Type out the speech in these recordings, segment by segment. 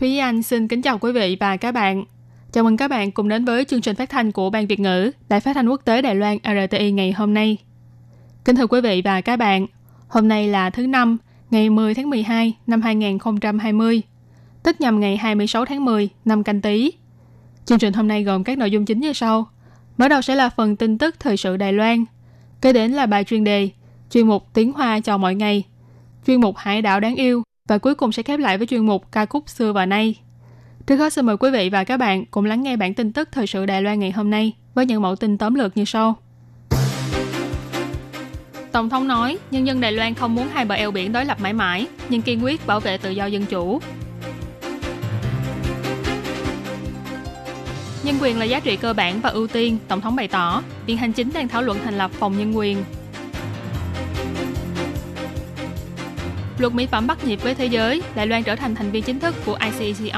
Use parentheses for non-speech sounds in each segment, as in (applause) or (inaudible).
Thúy Anh xin kính chào quý vị và các bạn. Chào mừng các bạn cùng đến với chương trình phát thanh của Ban Việt ngữ Đài Phát thanh Quốc tế Đài Loan RTI ngày hôm nay. Kính thưa quý vị và các bạn, hôm nay là thứ năm, ngày 10 tháng 12 năm 2020, tức nhằm ngày 26 tháng 10 năm canh tí. Chương trình hôm nay gồm các nội dung chính như sau. Mở đầu sẽ là phần tin tức thời sự Đài Loan. Kế đến là bài chuyên đề, chuyên mục tiếng Hoa cho mọi ngày, chuyên mục hải đảo đáng yêu và cuối cùng sẽ khép lại với chuyên mục ca khúc xưa và nay. Trước hết xin mời quý vị và các bạn cùng lắng nghe bản tin tức thời sự Đài Loan ngày hôm nay với những mẫu tin tóm lược như sau. Tổng thống nói, nhân dân Đài Loan không muốn hai bờ eo biển đối lập mãi mãi, nhưng kiên quyết bảo vệ tự do dân chủ. Nhân quyền là giá trị cơ bản và ưu tiên, Tổng thống bày tỏ. Viện Hành chính đang thảo luận thành lập phòng nhân quyền. Luật mỹ phẩm bắt nhịp với thế giới, Đài Loan trở thành thành viên chính thức của ICCR.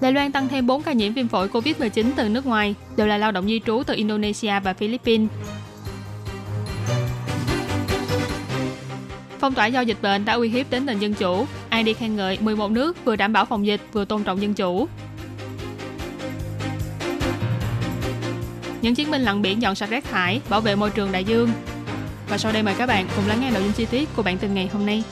Đài Loan tăng thêm 4 ca nhiễm viêm phổi COVID-19 từ nước ngoài, đều là lao động di trú từ Indonesia và Philippines. Phong tỏa do dịch bệnh đã uy hiếp đến nền dân chủ. Ai đi khen ngợi 11 nước vừa đảm bảo phòng dịch vừa tôn trọng dân chủ. Những chiến binh lặn biển dọn sạch rác thải, bảo vệ môi trường đại dương. Và sau đây mời các bạn cùng lắng nghe nội dung chi tiết của bản tin ngày hôm nay.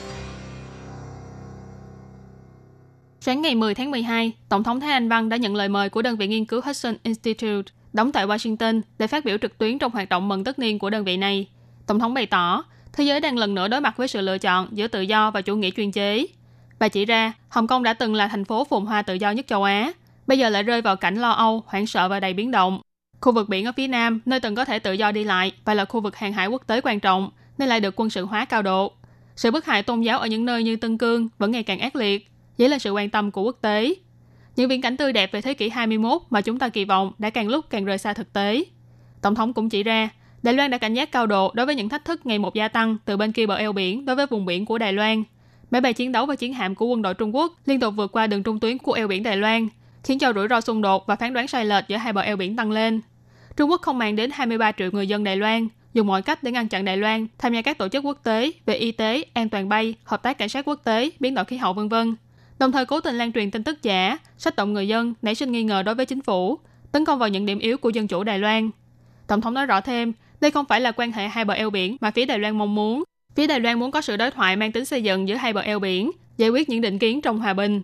Sáng ngày 10 tháng 12, Tổng thống Thái Anh Văn đã nhận lời mời của đơn vị nghiên cứu Hudson Institute đóng tại Washington để phát biểu trực tuyến trong hoạt động mừng tất niên của đơn vị này. Tổng thống bày tỏ, thế giới đang lần nữa đối mặt với sự lựa chọn giữa tự do và chủ nghĩa chuyên chế. Bà chỉ ra, Hồng Kông đã từng là thành phố phồn hoa tự do nhất châu Á, bây giờ lại rơi vào cảnh lo âu, hoảng sợ và đầy biến động. Khu vực biển ở phía Nam, nơi từng có thể tự do đi lại và là khu vực hàng hải quốc tế quan trọng, nên lại được quân sự hóa cao độ. Sự bức hại tôn giáo ở những nơi như Tân Cương vẫn ngày càng ác liệt, dấy lên sự quan tâm của quốc tế. Những viễn cảnh tươi đẹp về thế kỷ 21 mà chúng ta kỳ vọng đã càng lúc càng rời xa thực tế. Tổng thống cũng chỉ ra, Đài Loan đã cảnh giác cao độ đối với những thách thức ngày một gia tăng từ bên kia bờ eo biển đối với vùng biển của Đài Loan. Máy bay chiến đấu và chiến hạm của quân đội Trung Quốc liên tục vượt qua đường trung tuyến của eo biển Đài Loan, khiến cho rủi ro xung đột và phán đoán sai lệch giữa hai bờ eo biển tăng lên. Trung Quốc không mang đến 23 triệu người dân Đài Loan, dùng mọi cách để ngăn chặn Đài Loan tham gia các tổ chức quốc tế về y tế, an toàn bay, hợp tác cảnh sát quốc tế, biến đổi khí hậu vân vân đồng thời cố tình lan truyền tin tức giả, sách động người dân, nảy sinh nghi ngờ đối với chính phủ, tấn công vào những điểm yếu của dân chủ Đài Loan. Tổng thống nói rõ thêm, đây không phải là quan hệ hai bờ eo biển mà phía Đài Loan mong muốn. Phía Đài Loan muốn có sự đối thoại mang tính xây dựng giữa hai bờ eo biển, giải quyết những định kiến trong hòa bình.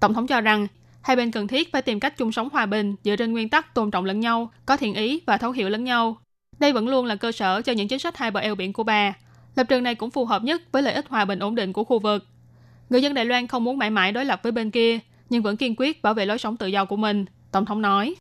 Tổng thống cho rằng, hai bên cần thiết phải tìm cách chung sống hòa bình dựa trên nguyên tắc tôn trọng lẫn nhau, có thiện ý và thấu hiểu lẫn nhau. Đây vẫn luôn là cơ sở cho những chính sách hai bờ eo biển của bà. Lập trường này cũng phù hợp nhất với lợi ích hòa bình ổn định của khu vực. Người dân Đài Loan không muốn mãi mãi đối lập với bên kia, nhưng vẫn kiên quyết bảo vệ lối sống tự do của mình, Tổng thống nói.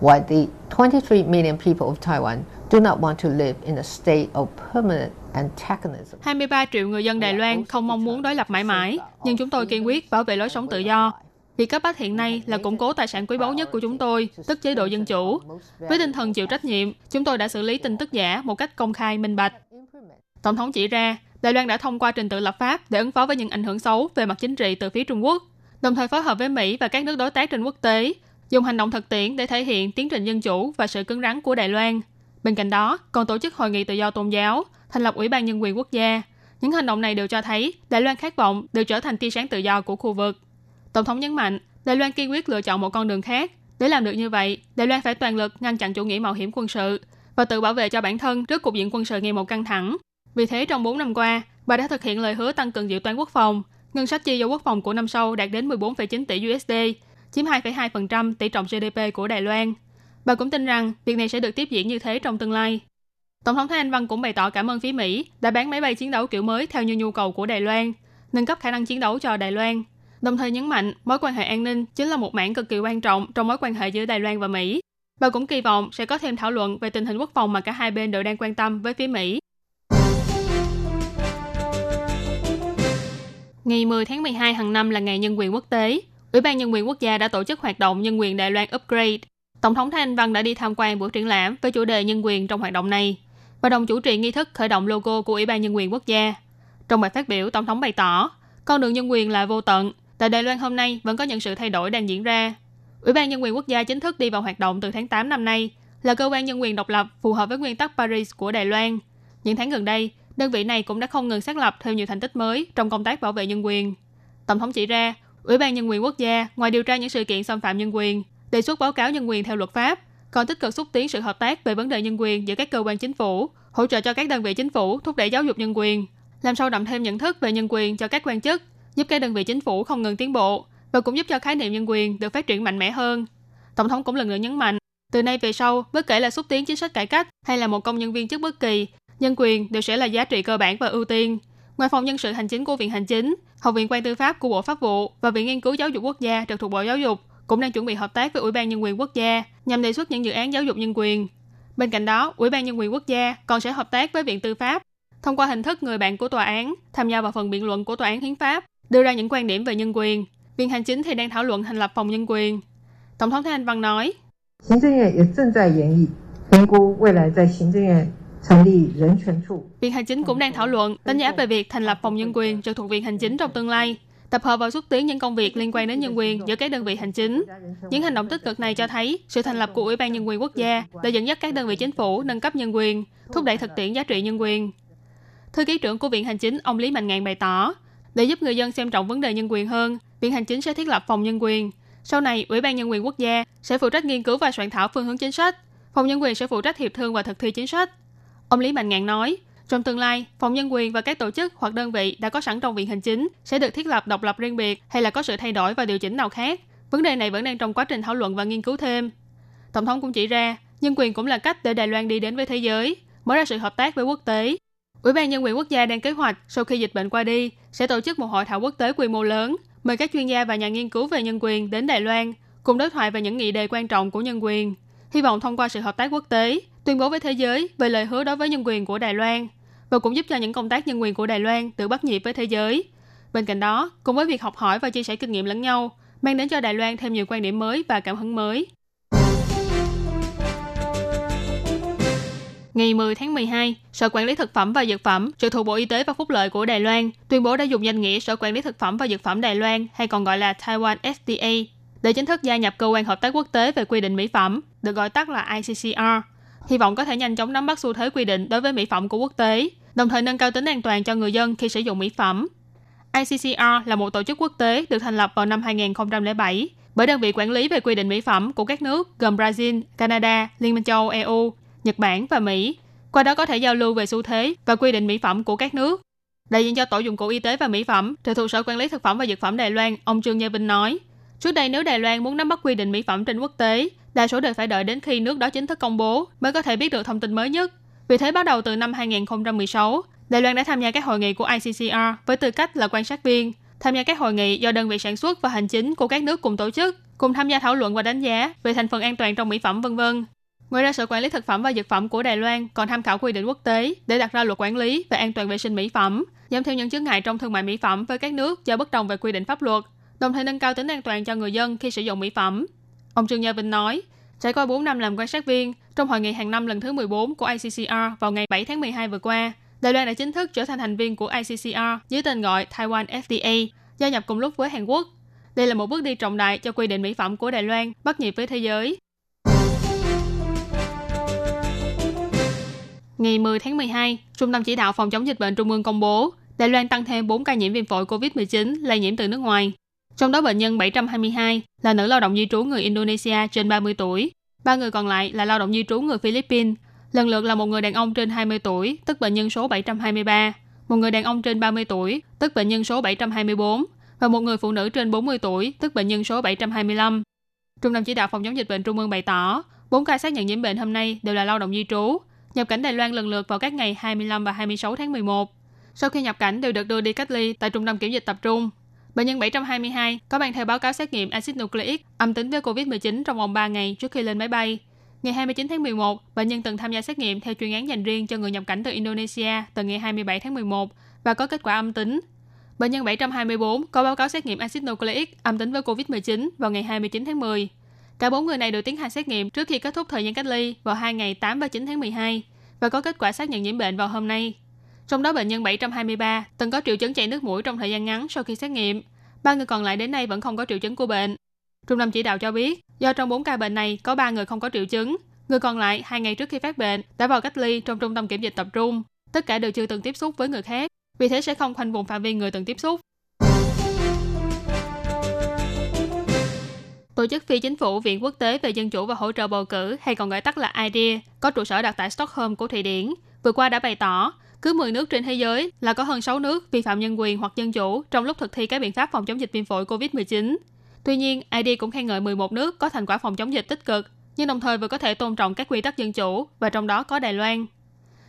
While the 23 million people of Taiwan do not want to live in a state of permanent antagonism. 23 triệu người dân Đài Loan không mong muốn đối lập mãi mãi, nhưng chúng tôi kiên quyết bảo vệ lối sống tự do. Việc cấp bách hiện nay là củng cố tài sản quý báu nhất của chúng tôi, tức chế độ dân chủ. Với tinh thần chịu trách nhiệm, chúng tôi đã xử lý tin tức giả một cách công khai, minh bạch. Tổng thống chỉ ra, Đài Loan đã thông qua trình tự lập pháp để ứng phó với những ảnh hưởng xấu về mặt chính trị từ phía Trung Quốc, đồng thời phối hợp với Mỹ và các nước đối tác trên quốc tế, dùng hành động thực tiễn để thể hiện tiến trình dân chủ và sự cứng rắn của Đài Loan. Bên cạnh đó, còn tổ chức hội nghị tự do tôn giáo, thành lập Ủy ban Nhân quyền Quốc gia. Những hành động này đều cho thấy Đài Loan khát vọng được trở thành tia sáng tự do của khu vực. Tổng thống nhấn mạnh, Đài Loan kiên quyết lựa chọn một con đường khác. Để làm được như vậy, Đài Loan phải toàn lực ngăn chặn chủ nghĩa mạo hiểm quân sự và tự bảo vệ cho bản thân trước cục diện quân sự ngày một căng thẳng, vì thế trong 4 năm qua, bà đã thực hiện lời hứa tăng cường dự toán quốc phòng. Ngân sách chi cho quốc phòng của năm sau đạt đến 14,9 tỷ USD, chiếm 2,2% tỷ trọng GDP của Đài Loan. Bà cũng tin rằng việc này sẽ được tiếp diễn như thế trong tương lai. Tổng thống Thái Anh Văn cũng bày tỏ cảm ơn phía Mỹ đã bán máy bay chiến đấu kiểu mới theo như nhu cầu của Đài Loan, nâng cấp khả năng chiến đấu cho Đài Loan. Đồng thời nhấn mạnh mối quan hệ an ninh chính là một mảng cực kỳ quan trọng trong mối quan hệ giữa Đài Loan và Mỹ. Bà cũng kỳ vọng sẽ có thêm thảo luận về tình hình quốc phòng mà cả hai bên đều đang quan tâm với phía Mỹ Ngày 10 tháng 12 hàng năm là ngày nhân quyền quốc tế. Ủy ban Nhân quyền quốc gia đã tổ chức hoạt động Nhân quyền Đài Loan Upgrade. Tổng thống Thanh Văn đã đi tham quan buổi triển lãm với chủ đề nhân quyền trong hoạt động này và đồng chủ trì nghi thức khởi động logo của Ủy ban Nhân quyền quốc gia. Trong bài phát biểu, Tổng thống bày tỏ, con đường nhân quyền là vô tận. Tại Đài Loan hôm nay vẫn có những sự thay đổi đang diễn ra. Ủy ban Nhân quyền quốc gia chính thức đi vào hoạt động từ tháng 8 năm nay, là cơ quan nhân quyền độc lập phù hợp với nguyên tắc Paris của Đài Loan. Những tháng gần đây, đơn vị này cũng đã không ngừng xác lập thêm nhiều thành tích mới trong công tác bảo vệ nhân quyền. Tổng thống chỉ ra, Ủy ban Nhân quyền quốc gia ngoài điều tra những sự kiện xâm phạm nhân quyền, đề xuất báo cáo nhân quyền theo luật pháp, còn tích cực xúc tiến sự hợp tác về vấn đề nhân quyền giữa các cơ quan chính phủ, hỗ trợ cho các đơn vị chính phủ thúc đẩy giáo dục nhân quyền, làm sâu đậm thêm nhận thức về nhân quyền cho các quan chức, giúp các đơn vị chính phủ không ngừng tiến bộ và cũng giúp cho khái niệm nhân quyền được phát triển mạnh mẽ hơn. Tổng thống cũng lần nữa nhấn mạnh, từ nay về sau, bất kể là xúc tiến chính sách cải cách hay là một công nhân viên chức bất kỳ, nhân quyền đều sẽ là giá trị cơ bản và ưu tiên. Ngoài phòng nhân sự hành chính của Viện Hành Chính, Học viện quan tư pháp của Bộ Pháp vụ và Viện Nghiên cứu Giáo dục Quốc gia trực thuộc Bộ Giáo dục cũng đang chuẩn bị hợp tác với Ủy ban Nhân quyền Quốc gia nhằm đề xuất những dự án giáo dục nhân quyền. Bên cạnh đó, Ủy ban Nhân quyền Quốc gia còn sẽ hợp tác với Viện Tư pháp thông qua hình thức người bạn của tòa án tham gia vào phần biện luận của tòa án hiến pháp, đưa ra những quan điểm về nhân quyền. Viện Hành chính thì đang thảo luận thành lập phòng nhân quyền. Tổng thống Thái Anh Văn nói, Viện Hành chính cũng đang thảo luận đánh giá về việc thành lập phòng nhân quyền trực thuộc Viện Hành chính trong tương lai, tập hợp và xúc tiến những công việc liên quan đến nhân quyền giữa các đơn vị hành chính. Những hành động tích cực này cho thấy sự thành lập của Ủy ban Nhân quyền Quốc gia đã dẫn dắt các đơn vị chính phủ nâng cấp nhân quyền, thúc đẩy thực tiễn giá trị nhân quyền. Thư ký trưởng của Viện Hành chính ông Lý Mạnh Ngạn bày tỏ, để giúp người dân xem trọng vấn đề nhân quyền hơn, Viện Hành chính sẽ thiết lập phòng nhân quyền. Sau này, Ủy ban Nhân quyền Quốc gia sẽ phụ trách nghiên cứu và soạn thảo phương hướng chính sách. Phòng nhân quyền sẽ phụ trách hiệp thương và thực thi chính sách. Ông Lý Mạnh Ngạn nói, trong tương lai, phòng nhân quyền và các tổ chức hoặc đơn vị đã có sẵn trong viện hành chính sẽ được thiết lập độc lập riêng biệt hay là có sự thay đổi và điều chỉnh nào khác. Vấn đề này vẫn đang trong quá trình thảo luận và nghiên cứu thêm. Tổng thống cũng chỉ ra, nhân quyền cũng là cách để Đài Loan đi đến với thế giới, mở ra sự hợp tác với quốc tế. Ủy ban Nhân quyền Quốc gia đang kế hoạch sau khi dịch bệnh qua đi sẽ tổ chức một hội thảo quốc tế quy mô lớn, mời các chuyên gia và nhà nghiên cứu về nhân quyền đến Đài Loan cùng đối thoại về những nghị đề quan trọng của nhân quyền. Hy vọng thông qua sự hợp tác quốc tế, tuyên bố với thế giới về lời hứa đối với nhân quyền của Đài Loan và cũng giúp cho những công tác nhân quyền của Đài Loan tự bắt nhịp với thế giới. Bên cạnh đó, cùng với việc học hỏi và chia sẻ kinh nghiệm lẫn nhau, mang đến cho Đài Loan thêm nhiều quan điểm mới và cảm hứng mới. Ngày 10 tháng 12, Sở Quản lý Thực phẩm và Dược phẩm trực thuộc Bộ Y tế và Phúc lợi của Đài Loan tuyên bố đã dùng danh nghĩa Sở Quản lý Thực phẩm và Dược phẩm Đài Loan hay còn gọi là Taiwan FDA để chính thức gia nhập cơ quan hợp tác quốc tế về quy định mỹ phẩm, được gọi tắt là ICCR. Hy vọng có thể nhanh chóng nắm bắt xu thế quy định đối với mỹ phẩm của quốc tế, đồng thời nâng cao tính an toàn cho người dân khi sử dụng mỹ phẩm. ICCR là một tổ chức quốc tế được thành lập vào năm 2007 bởi đơn vị quản lý về quy định mỹ phẩm của các nước gồm Brazil, Canada, Liên minh châu Âu EU, Nhật Bản và Mỹ. Qua đó có thể giao lưu về xu thế và quy định mỹ phẩm của các nước. Đại diện cho Tổ dụng cụ y tế và mỹ phẩm, trực thuộc Sở Quản lý Thực phẩm và Dược phẩm Đài Loan, ông Trương Gia Vinh nói, trước đây nếu Đài Loan muốn nắm bắt quy định mỹ phẩm trên quốc tế, đa số đều phải đợi đến khi nước đó chính thức công bố mới có thể biết được thông tin mới nhất. Vì thế bắt đầu từ năm 2016, Đài Loan đã tham gia các hội nghị của ICCR với tư cách là quan sát viên, tham gia các hội nghị do đơn vị sản xuất và hành chính của các nước cùng tổ chức, cùng tham gia thảo luận và đánh giá về thành phần an toàn trong mỹ phẩm vân vân. Ngoài ra, Sở Quản lý Thực phẩm và Dược phẩm của Đài Loan còn tham khảo quy định quốc tế để đặt ra luật quản lý về an toàn vệ sinh mỹ phẩm, giảm thiểu những chướng ngại trong thương mại mỹ phẩm với các nước do bất đồng về quy định pháp luật, đồng thời nâng cao tính an toàn cho người dân khi sử dụng mỹ phẩm. Ông Trương Gia Vinh nói, trải qua 4 năm làm quan sát viên, trong hội nghị hàng năm lần thứ 14 của ICCR vào ngày 7 tháng 12 vừa qua, Đài Loan đã chính thức trở thành thành viên của ICCR dưới tên gọi Taiwan FDA, gia nhập cùng lúc với Hàn Quốc. Đây là một bước đi trọng đại cho quy định mỹ phẩm của Đài Loan bắt nhịp với thế giới. Ngày 10 tháng 12, Trung tâm Chỉ đạo Phòng chống dịch bệnh Trung ương công bố Đài Loan tăng thêm 4 ca nhiễm viêm phổi COVID-19 lây nhiễm từ nước ngoài. Trong đó bệnh nhân 722 là nữ lao động di trú người Indonesia trên 30 tuổi, ba người còn lại là lao động di trú người Philippines, lần lượt là một người đàn ông trên 20 tuổi, tức bệnh nhân số 723, một người đàn ông trên 30 tuổi, tức bệnh nhân số 724, và một người phụ nữ trên 40 tuổi, tức bệnh nhân số 725. Trung tâm Chỉ đạo Phòng chống dịch bệnh Trung ương bày tỏ, 4 ca xác nhận nhiễm bệnh hôm nay đều là lao động di trú, nhập cảnh Đài Loan lần lượt vào các ngày 25 và 26 tháng 11. Sau khi nhập cảnh đều được đưa đi cách ly tại trung tâm kiểm dịch tập trung. Bệnh nhân 722 có mang theo báo cáo xét nghiệm axit nucleic âm tính với COVID-19 trong vòng 3 ngày trước khi lên máy bay. Ngày 29 tháng 11, bệnh nhân từng tham gia xét nghiệm theo chuyên án dành riêng cho người nhập cảnh từ Indonesia từ ngày 27 tháng 11 và có kết quả âm tính. Bệnh nhân 724 có báo cáo xét nghiệm axit nucleic âm tính với COVID-19 vào ngày 29 tháng 10. Cả bốn người này được tiến hành xét nghiệm trước khi kết thúc thời gian cách ly vào hai ngày 8 và 9 tháng 12 và có kết quả xác nhận nhiễm bệnh vào hôm nay. Trong đó bệnh nhân 723 từng có triệu chứng chảy nước mũi trong thời gian ngắn sau khi xét nghiệm. Ba người còn lại đến nay vẫn không có triệu chứng của bệnh. Trung tâm chỉ đạo cho biết, do trong 4 ca bệnh này có 3 người không có triệu chứng, người còn lại hai ngày trước khi phát bệnh đã vào cách ly trong trung tâm kiểm dịch tập trung. Tất cả đều chưa từng tiếp xúc với người khác, vì thế sẽ không khoanh vùng phạm vi người từng tiếp xúc. Tổ chức phi chính phủ Viện Quốc tế về Dân chủ và Hỗ trợ bầu cử hay còn gọi tắt là IDEA có trụ sở đặt tại Stockholm của Thụy Điển vừa qua đã bày tỏ cứ 10 nước trên thế giới là có hơn 6 nước vi phạm nhân quyền hoặc dân chủ trong lúc thực thi các biện pháp phòng chống dịch viêm phổi COVID-19. Tuy nhiên, ID cũng khen ngợi 11 nước có thành quả phòng chống dịch tích cực, nhưng đồng thời vừa có thể tôn trọng các quy tắc dân chủ và trong đó có Đài Loan.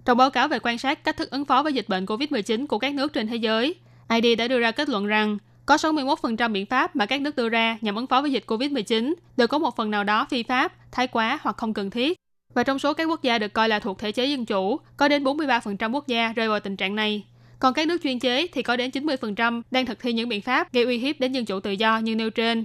Trong báo cáo về quan sát cách thức ứng phó với dịch bệnh COVID-19 của các nước trên thế giới, ID đã đưa ra kết luận rằng có 61% biện pháp mà các nước đưa ra nhằm ứng phó với dịch COVID-19 đều có một phần nào đó phi pháp, thái quá hoặc không cần thiết. Và trong số các quốc gia được coi là thuộc thể chế dân chủ, có đến 43% quốc gia rơi vào tình trạng này. Còn các nước chuyên chế thì có đến 90% đang thực thi những biện pháp gây uy hiếp đến dân chủ tự do như nêu trên.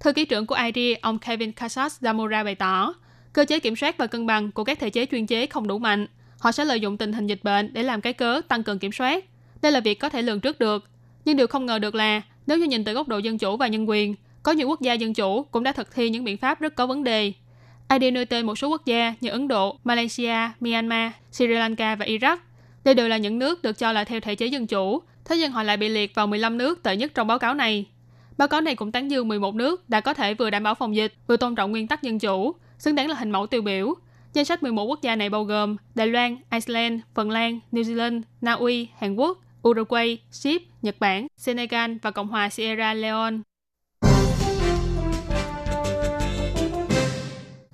Thư ký trưởng của IDEA, ông Kevin Casas Zamora bày tỏ, cơ chế kiểm soát và cân bằng của các thể chế chuyên chế không đủ mạnh. Họ sẽ lợi dụng tình hình dịch bệnh để làm cái cớ tăng cường kiểm soát. Đây là việc có thể lường trước được. Nhưng điều không ngờ được là nếu như nhìn từ góc độ dân chủ và nhân quyền, có nhiều quốc gia dân chủ cũng đã thực thi những biện pháp rất có vấn đề. IDEA nêu tên một số quốc gia như Ấn Độ, Malaysia, Myanmar, Sri Lanka và Iraq. Đây đều là những nước được cho là theo thể chế dân chủ, thế nhưng họ lại bị liệt vào 15 nước tệ nhất trong báo cáo này. Báo cáo này cũng tán dương 11 nước đã có thể vừa đảm bảo phòng dịch, vừa tôn trọng nguyên tắc dân chủ, xứng đáng là hình mẫu tiêu biểu. Danh sách 11 quốc gia này bao gồm Đài Loan, Iceland, Phần Lan, New Zealand, Na Uy, Hàn Quốc, Uruguay, Ship, Nhật Bản, Senegal và Cộng hòa Sierra Leone.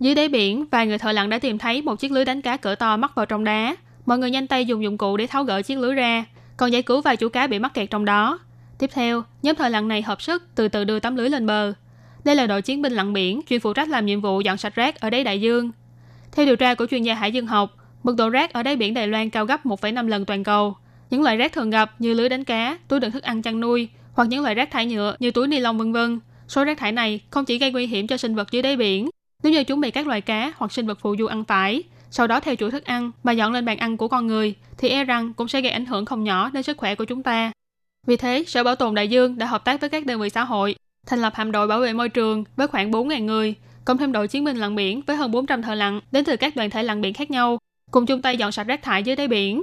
Dưới đáy biển, vài người thợ lặn đã tìm thấy một chiếc lưới đánh cá cỡ to mắc vào trong đá. Mọi người nhanh tay dùng dụng cụ để tháo gỡ chiếc lưới ra, còn giải cứu vài chú cá bị mắc kẹt trong đó. Tiếp theo, nhóm thợ lặn này hợp sức từ từ đưa tấm lưới lên bờ. Đây là đội chiến binh lặn biển chuyên phụ trách làm nhiệm vụ dọn sạch rác ở đáy đại dương. Theo điều tra của chuyên gia hải dương học, mực độ rác ở đáy biển Đài Loan cao gấp 1,5 lần toàn cầu. Những loại rác thường gặp như lưới đánh cá, túi đựng thức ăn chăn nuôi hoặc những loại rác thải nhựa như túi ni lông vân vân. Số rác thải này không chỉ gây nguy hiểm cho sinh vật dưới đáy biển, nếu như chúng bị các loài cá hoặc sinh vật phù du ăn phải, sau đó theo chuỗi thức ăn mà dọn lên bàn ăn của con người, thì e rằng cũng sẽ gây ảnh hưởng không nhỏ đến sức khỏe của chúng ta. Vì thế, Sở Bảo tồn Đại Dương đã hợp tác với các đơn vị xã hội, thành lập hạm đội bảo vệ môi trường với khoảng 4.000 người, cộng thêm đội chiến binh lặn biển với hơn 400 thợ lặn đến từ các đoàn thể lặn biển khác nhau, cùng chung tay dọn sạch rác thải dưới đáy biển.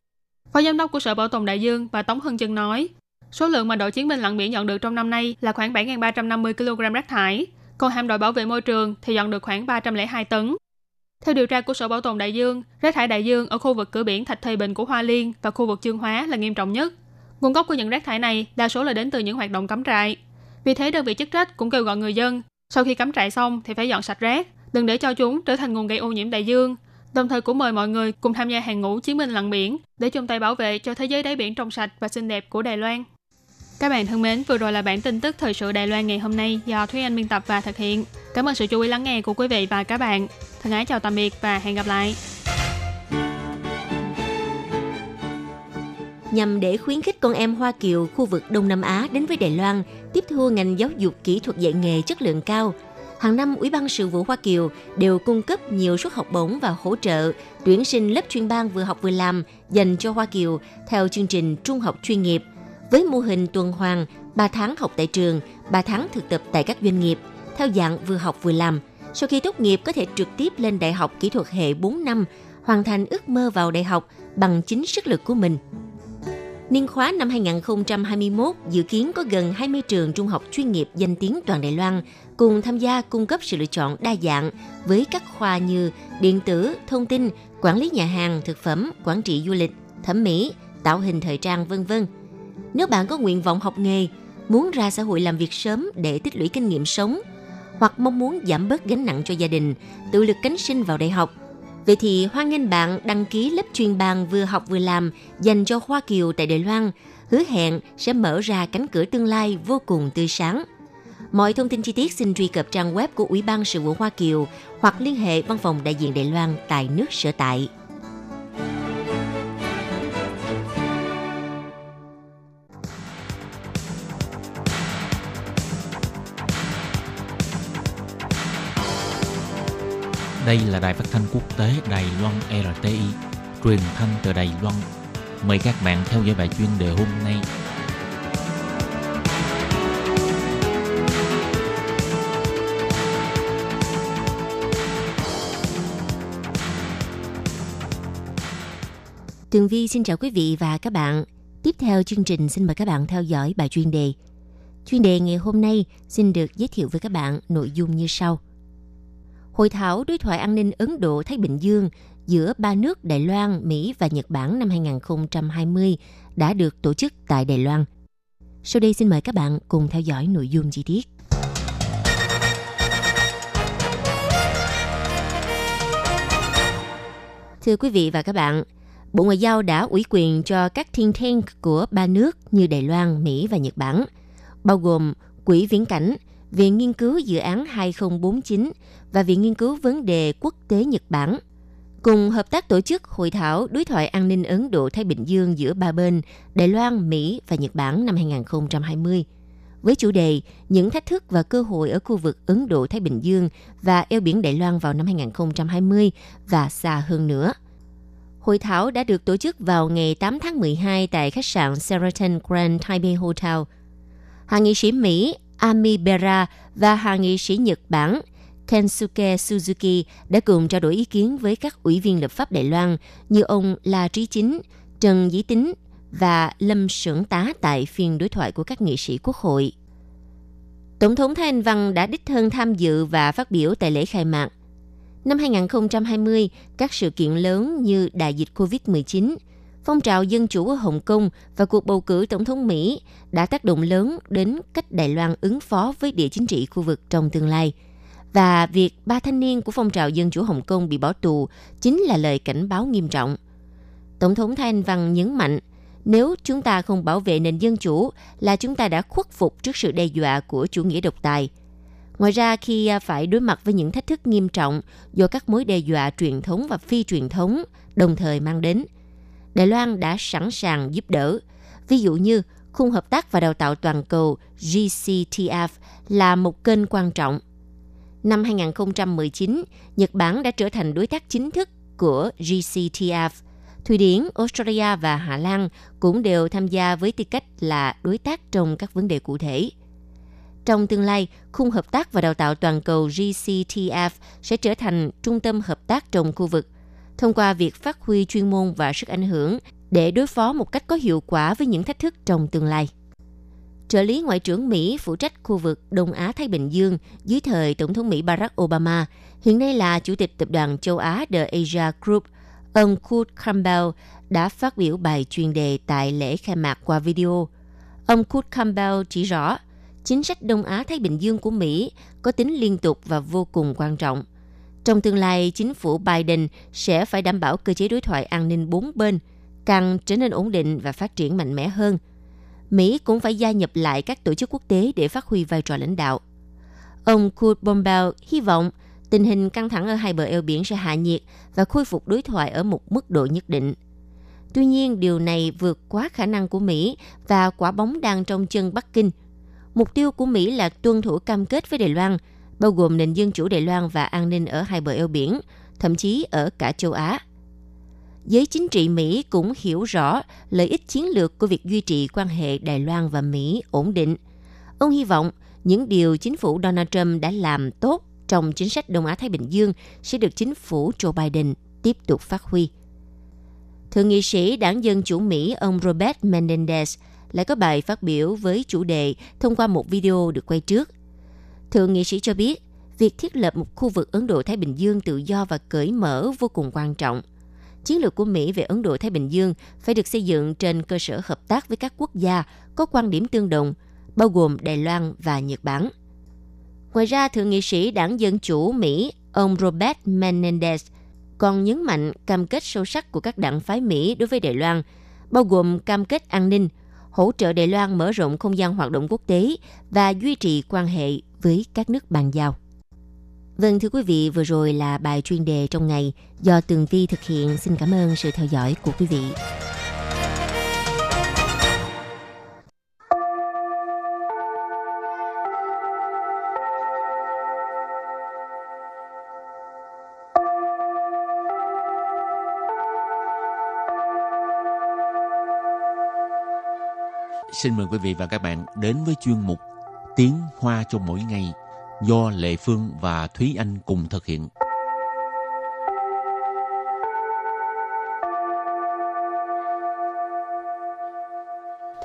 Phó giám đốc của Sở Bảo tồn Đại Dương bà Tống Hân Trân nói, số lượng mà đội chiến binh lặn biển nhận được trong năm nay là khoảng 7.350 kg rác thải, còn hạm đội bảo vệ môi trường thì dọn được khoảng 302 tấn. Theo điều tra của Sở Bảo tồn Đại Dương, rác thải đại dương ở khu vực cửa biển Thạch Thầy Bình của Hoa Liên và khu vực Chương Hóa là nghiêm trọng nhất. Nguồn gốc của những rác thải này đa số là đến từ những hoạt động cắm trại. Vì thế đơn vị chức trách cũng kêu gọi người dân sau khi cắm trại xong thì phải dọn sạch rác, đừng để cho chúng trở thành nguồn gây ô nhiễm đại dương. Đồng thời cũng mời mọi người cùng tham gia hàng ngũ chiến binh lặn biển để chung tay bảo vệ cho thế giới đáy biển trong sạch và xinh đẹp của Đài Loan. Các bạn thân mến, vừa rồi là bản tin tức thời sự Đài Loan ngày hôm nay do Thúy Anh biên tập và thực hiện. Cảm ơn sự chú ý lắng nghe của quý vị và các bạn. Thân ái chào tạm biệt và hẹn gặp lại. nhằm để khuyến khích con em Hoa Kiều khu vực Đông Nam Á đến với Đài Loan tiếp thu ngành giáo dục kỹ thuật dạy nghề chất lượng cao. Hàng năm, Ủy ban sự vụ Hoa Kiều đều cung cấp nhiều suất học bổng và hỗ trợ tuyển sinh lớp chuyên ban vừa học vừa làm dành cho Hoa Kiều theo chương trình trung học chuyên nghiệp với mô hình tuần hoàn 3 tháng học tại trường, 3 tháng thực tập tại các doanh nghiệp theo dạng vừa học vừa làm. Sau khi tốt nghiệp có thể trực tiếp lên đại học kỹ thuật hệ 4 năm, hoàn thành ước mơ vào đại học bằng chính sức lực của mình. Niên khóa năm 2021 dự kiến có gần 20 trường trung học chuyên nghiệp danh tiếng toàn Đài Loan cùng tham gia cung cấp sự lựa chọn đa dạng với các khoa như điện tử, thông tin, quản lý nhà hàng, thực phẩm, quản trị du lịch, thẩm mỹ, tạo hình thời trang vân vân. Nếu bạn có nguyện vọng học nghề, muốn ra xã hội làm việc sớm để tích lũy kinh nghiệm sống hoặc mong muốn giảm bớt gánh nặng cho gia đình, tự lực cánh sinh vào đại học Vậy thì hoan nghênh bạn đăng ký lớp chuyên bàn vừa học vừa làm dành cho Hoa Kiều tại Đài Loan, hứa hẹn sẽ mở ra cánh cửa tương lai vô cùng tươi sáng. Mọi thông tin chi tiết xin truy cập trang web của Ủy ban Sự vụ Hoa Kiều hoặc liên hệ văn phòng đại diện Đài Loan tại nước sở tại. Đây là đài phát thanh quốc tế Đài Loan RTI, truyền thanh từ Đài Loan. Mời các bạn theo dõi bài chuyên đề hôm nay Tường Vi xin chào quý vị và các bạn. Tiếp theo chương trình xin mời các bạn theo dõi bài chuyên đề. Chuyên đề ngày hôm nay xin được giới thiệu với các bạn nội dung như sau. Hội thảo đối thoại an ninh Ấn Độ-Thái Bình Dương giữa ba nước Đài Loan, Mỹ và Nhật Bản năm 2020 đã được tổ chức tại Đài Loan. Sau đây xin mời các bạn cùng theo dõi nội dung chi tiết. Thưa quý vị và các bạn, Bộ Ngoại giao đã ủy quyền cho các think tank của ba nước như Đài Loan, Mỹ và Nhật Bản, bao gồm Quỹ Viễn Cảnh, Viện Nghiên cứu Dự án 2049 và Viện Nghiên cứu Vấn đề Quốc tế Nhật Bản, cùng hợp tác tổ chức hội thảo đối thoại an ninh Ấn Độ-Thái Bình Dương giữa ba bên Đài Loan, Mỹ và Nhật Bản năm 2020 với chủ đề Những thách thức và cơ hội ở khu vực Ấn Độ-Thái Bình Dương và eo biển Đài Loan vào năm 2020 và xa hơn nữa. Hội thảo đã được tổ chức vào ngày 8 tháng 12 tại khách sạn Sheraton Grand Taipei Hotel. Hạ nghị sĩ Mỹ Ami Bera và hạ nghị sĩ Nhật Bản Kensuke Suzuki đã cùng trao đổi ý kiến với các ủy viên lập pháp Đài Loan như ông La Trí Chính, Trần Dĩ Tính và Lâm Sưởng Tá tại phiên đối thoại của các nghị sĩ quốc hội. Tổng thống Thái Anh Văn đã đích thân tham dự và phát biểu tại lễ khai mạc. Năm 2020, các sự kiện lớn như đại dịch COVID-19, phong trào dân chủ ở Hồng Kông và cuộc bầu cử tổng thống Mỹ đã tác động lớn đến cách Đài Loan ứng phó với địa chính trị khu vực trong tương lai. Và việc ba thanh niên của phong trào dân chủ Hồng Kông bị bỏ tù chính là lời cảnh báo nghiêm trọng. Tổng thống Thái Anh Văn nhấn mạnh, nếu chúng ta không bảo vệ nền dân chủ là chúng ta đã khuất phục trước sự đe dọa của chủ nghĩa độc tài. Ngoài ra, khi à, phải đối mặt với những thách thức nghiêm trọng do các mối đe dọa truyền thống và phi truyền thống đồng thời mang đến – Đài Loan đã sẵn sàng giúp đỡ. Ví dụ như khung hợp tác và đào tạo toàn cầu GCTF là một kênh quan trọng. Năm 2019, Nhật Bản đã trở thành đối tác chính thức của GCTF. Thụy Điển, Australia và Hà Lan cũng đều tham gia với tư cách là đối tác trong các vấn đề cụ thể. Trong tương lai, khung hợp tác và đào tạo toàn cầu GCTF sẽ trở thành trung tâm hợp tác trong khu vực – thông qua việc phát huy chuyên môn và sức ảnh hưởng để đối phó một cách có hiệu quả với những thách thức trong tương lai. Trợ lý Ngoại trưởng Mỹ phụ trách khu vực Đông Á-Thái Bình Dương dưới thời Tổng thống Mỹ Barack Obama, hiện nay là Chủ tịch Tập đoàn châu Á The Asia Group, ông Kurt Campbell đã phát biểu bài chuyên đề tại lễ khai mạc qua video. Ông Kurt Campbell chỉ rõ, chính sách Đông Á-Thái Bình Dương của Mỹ có tính liên tục và vô cùng quan trọng – trong tương lai, chính phủ Biden sẽ phải đảm bảo cơ chế đối thoại an ninh bốn bên càng trở nên ổn định và phát triển mạnh mẽ hơn. Mỹ cũng phải gia nhập lại các tổ chức quốc tế để phát huy vai trò lãnh đạo. Ông Kurt Bombell hy vọng tình hình căng thẳng ở hai bờ eo biển sẽ hạ nhiệt và khôi phục đối thoại ở một mức độ nhất định. Tuy nhiên, điều này vượt quá khả năng của Mỹ và quả bóng đang trong chân Bắc Kinh. Mục tiêu của Mỹ là tuân thủ cam kết với Đài Loan – bao gồm nền dân chủ Đài Loan và an ninh ở hai bờ eo biển, thậm chí ở cả châu Á. Giới chính trị Mỹ cũng hiểu rõ lợi ích chiến lược của việc duy trì quan hệ Đài Loan và Mỹ ổn định. Ông hy vọng những điều chính phủ Donald Trump đã làm tốt trong chính sách Đông Á-Thái Bình Dương sẽ được chính phủ Joe Biden tiếp tục phát huy. Thượng nghị sĩ đảng Dân Chủ Mỹ ông Robert Menendez lại có bài phát biểu với chủ đề thông qua một video được quay trước – Thượng nghị sĩ cho biết, việc thiết lập một khu vực Ấn Độ-Thái Bình Dương tự do và cởi mở vô cùng quan trọng. Chiến lược của Mỹ về Ấn Độ-Thái Bình Dương phải được xây dựng trên cơ sở hợp tác với các quốc gia có quan điểm tương đồng, bao gồm Đài Loan và Nhật Bản. Ngoài ra, Thượng nghị sĩ đảng Dân Chủ Mỹ, ông Robert Menendez, còn nhấn mạnh cam kết sâu sắc của các đảng phái Mỹ đối với Đài Loan, bao gồm cam kết an ninh, hỗ trợ Đài Loan mở rộng không gian hoạt động quốc tế và duy trì quan hệ với các nước bàn giao. Vâng thưa quý vị, vừa rồi là bài chuyên đề trong ngày do Tường Vi thực hiện. Xin cảm ơn sự theo dõi của quý vị. Xin mời quý vị và các bạn đến với chuyên mục Tiếng Hoa cho mỗi ngày do Lệ Phương và Thúy Anh cùng thực hiện.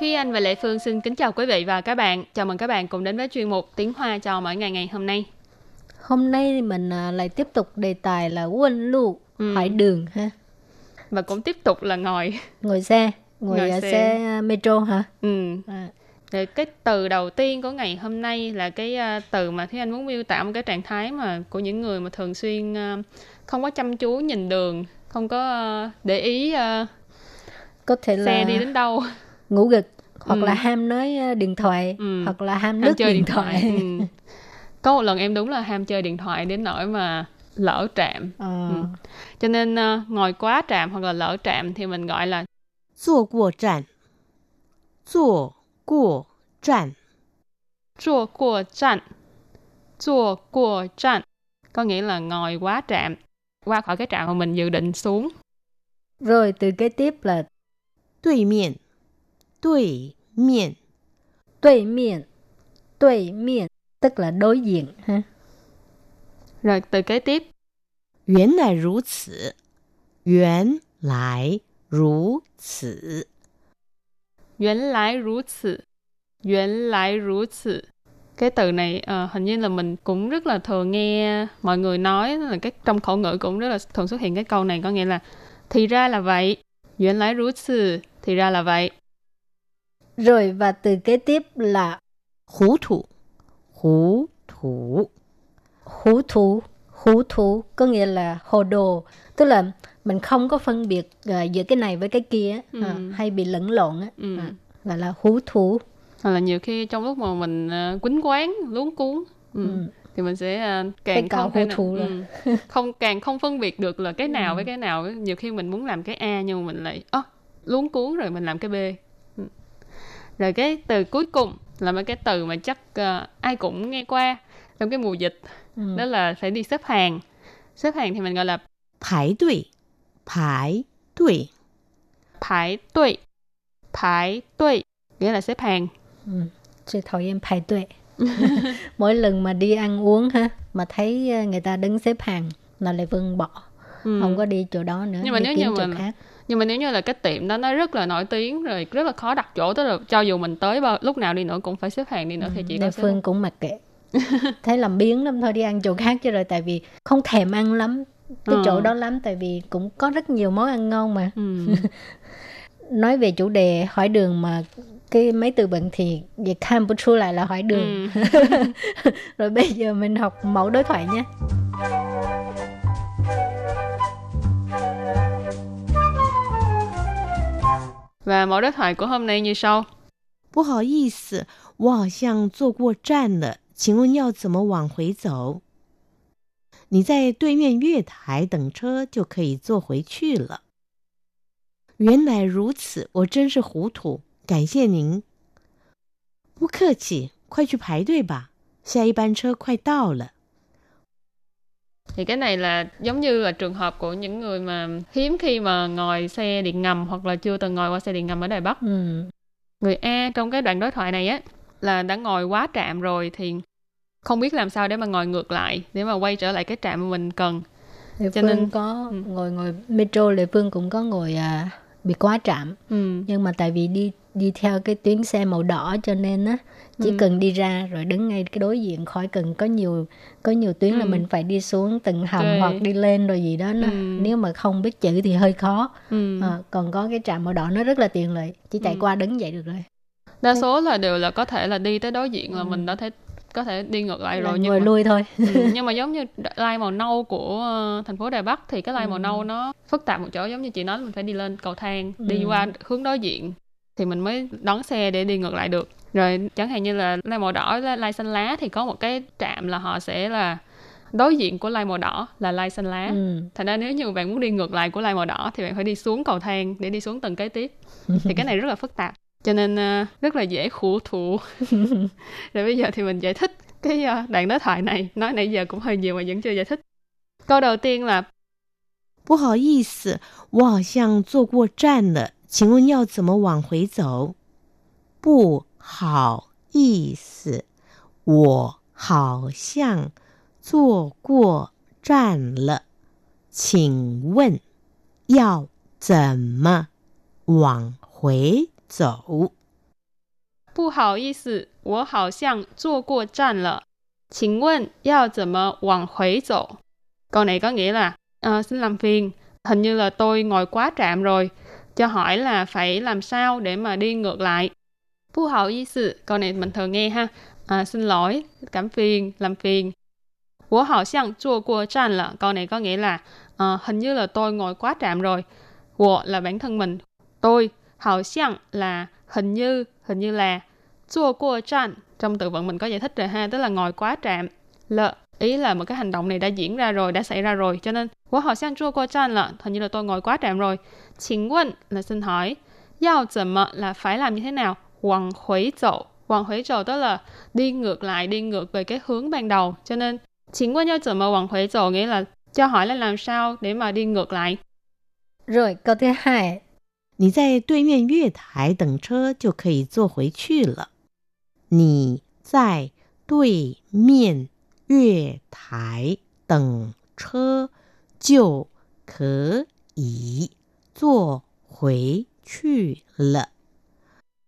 Thúy Anh và Lệ Phương xin kính chào quý vị và các bạn. Chào mừng các bạn cùng đến với chuyên mục Tiếng Hoa cho mỗi ngày ngày hôm nay. Hôm nay mình à, lại tiếp tục đề tài là quân lụ, Ừ. hỏi đường ha. Và cũng tiếp tục là ngồi. Ngồi xe, ngồi, Ngồi à, xe. xe. metro hả? Ừ. À, cái từ đầu tiên của ngày hôm nay là cái à, từ mà Thúy Anh muốn miêu tả một cái trạng thái mà của những người mà thường xuyên à, không có chăm chú nhìn đường, không có à, để ý à, có thể là xe đi đến đâu. ngủ gật hoặc Ừ. là ham nói à, điện thoại Ừ. hoặc là ham lướt chơi điện, điện thoại. ừ. Có một lần em đúng là ham chơi điện thoại đến nỗi mà lỡ trạm. Ờ, Ừ. Cho nên à, ngồi quá trạm hoặc là lỡ trạm thì mình gọi là 坐过站，坐过站， chua qua trạm. Chua qua trạm có nghĩa là ngồi quá trạm, qua khỏi cái trạm mà mình dự định xuống. Rồi từ kế tiếp là 对面，对面， đối miệng, đối miệng tức là đối diện ha. Rồi từ kế tiếp 原来如此，原来 如此， Yuán lái rú此. Yuán lái rú此. Cái từ này ờ, hình như là mình cũng rất là thường nghe mọi người nói là cái trong khẩu ngữ cũng rất là thường xuất hiện cái câu này có nghĩa là thì ra là vậy. Yuán lái rú此. Thì ra là vậy. Rồi và từ kế tiếp là 糊涂，糊涂， hú thú hú thú có nghĩa là hồ đồ tức là mình không có phân biệt à, giữa cái này với cái kia Ừ. à, hay bị lẫn lộn á Ừ. à, gọi là hú thú Hoặc là nhiều khi trong lúc mà mình uh, quýnh quán, luống cuốn ừ. Ừ. thì mình sẽ ờ, Cái càng cào không thể hô nào- ừ. không càng không phân biệt được là cái nào Ừ. với cái nào nhiều khi mình muốn làm cái A nhưng mà mình lại ơ luống cuốn rồi mình làm cái B ừ. rồi cái từ cuối cùng là mấy cái từ mà chắc ờ, ai cũng nghe qua trong cái mùa dịch ừ. đó là phải đi xếp hàng xếp hàng thì mình gọi là 排队，排队， phải tuệ phải tuệ nghĩa là xếp hàng Ừ. Chị thầu em排队mỗi lần mà đi ăn uống ha mà thấy à, người ta đứng xếp hàng là lại vân bỏ ừ. không có đi chỗ đó nữa Nhưng mà đi nếu kiếm như chỗ mình- khác nhưng mà nếu như là cái tiệm đó nó rất là nổi tiếng rồi rất là khó đặt chỗ tức là cho dù mình tới bao lúc nào đi nữa cũng phải xếp hàng đi nữa thì chỉ có Nên xếp Phương cũng mặc kệ (laughs) thấy làm biến lắm thôi đi ăn chỗ khác chứ rồi tại vì không thèm ăn lắm cái Ừ. chỗ đó lắm tại vì cũng có rất nhiều món ăn ngon mà ừ. (laughs) nói về chủ đề hỏi đường mà cái mấy từ vựng thì về Campuchia lại là hỏi đường Ừ. (laughs) rồi bây giờ mình học mẫu đối thoại nhé và mẫu đối thoại của hôm nay như sau 不好意思，我好像坐过站了，请问要怎么往回走？ 你在对面月台等车就可以坐回去了。原来如此，我真是糊涂，感谢您。不客气，快去排队吧，下一班车快到了。 thì cái này là giống như là trường hợp của những người mà hiếm khi mà ngồi xe điện ngầm hoặc là chưa từng ngồi qua xe điện ngầm ở Đài Bắc ừ. người A trong cái đoạn đối thoại này á là đã ngồi quá trạm rồi thì không biết làm sao để mà ngồi ngược lại để mà quay trở lại cái trạm mà mình cần Lệ Cho Phương nên- có ừ. ngồi ngồi metro Lệ Phương cũng có ngồi à, bị quá trạm ừ. nhưng mà tại vì đi đi theo cái tuyến xe màu đỏ cho nên á chỉ Ừ. cần đi ra rồi đứng ngay cái đối diện khỏi cần có nhiều có nhiều tuyến là Ừ. mình phải đi xuống từng hầm Ok. hoặc đi lên rồi gì đó nó, Ừ. nếu mà không biết chữ thì hơi khó Ừ. Ờ, còn có cái trạm màu đỏ nó rất là tiện lợi chỉ chạy Ừ. qua đứng vậy được rồi đa số là đều là có thể là đi tới đối diện là Ừ. mình đã thể có thể đi ngược lại Là rồi nhưng mà, lui thôi (laughs) ừ, (laughs) nhưng mà giống như line màu nâu của ờ, thành phố Đài Bắc thì cái màu Ừ. nâu nó phức tạp một chỗ giống như chị nói mình phải đi lên cầu thang đi Ừ. qua hướng đối diện thì mình mới đón xe để đi ngược lại được rồi chẳng hạn như là line màu đỏ line xanh lá thì có một cái trạm là họ sẽ là đối diện của line màu đỏ là line xanh lá ừ. thành ra nếu như bạn muốn đi ngược lại của line màu đỏ thì bạn phải đi xuống cầu thang để đi xuống tầng kế tiếp (laughs) thì cái này rất là phức tạp cho nên ờ, rất là dễ khổ thụ (laughs) (laughs) rồi bây giờ thì mình giải thích cái ờ, đoạn đối thoại này nói nãy giờ cũng hơi nhiều mà vẫn chưa giải thích câu đầu tiên là 不好意思，我好像坐过站了，请问要怎么往回走？ 不好意思，我好像坐过站了，请问要怎么往回 走？不好意思，我好像坐过站了，请问要怎么往回走? Câu này có nghĩa là à, xin làm phiền, hình như là tôi ngồi quá trạm rồi, cho hỏi là phải làm sao để mà đi ngược lại. Phu hậu y sự, câu này mình thường nghe ha. À, xin lỗi, cảm phiền, làm phiền. Wo hào xiang chua qua tràn là câu này có nghĩa là à, hình như là tôi ngồi quá trạm rồi. Wo là bản thân mình, tôi, hào xiang là hình như, hình như là chua qua tràn. Trong từ vựng mình có giải thích rồi ha, tức là ngồi quá trạm. Lợ, ý là một cái hành động này đã diễn ra rồi, đã xảy ra rồi. Cho nên, wo hào xiang chua qua tràn là hình như là tôi ngồi quá trạm rồi.请问là xin hỏi. Yao怎么là phải làm như thế nào? Hoàng hủy dậu. Hoàng hủy dậu tức là đi ngược lại, đi ngược về cái hướng ban đầu. Cho nên, chính quan nhau怎么往回走 nghĩa là cho hỏi là làm sao để mà đi ngược lại. Rồi, câu thứ hai. 你在对面月台等车就可以坐回去了。你在对面月台等车就可以坐回去了。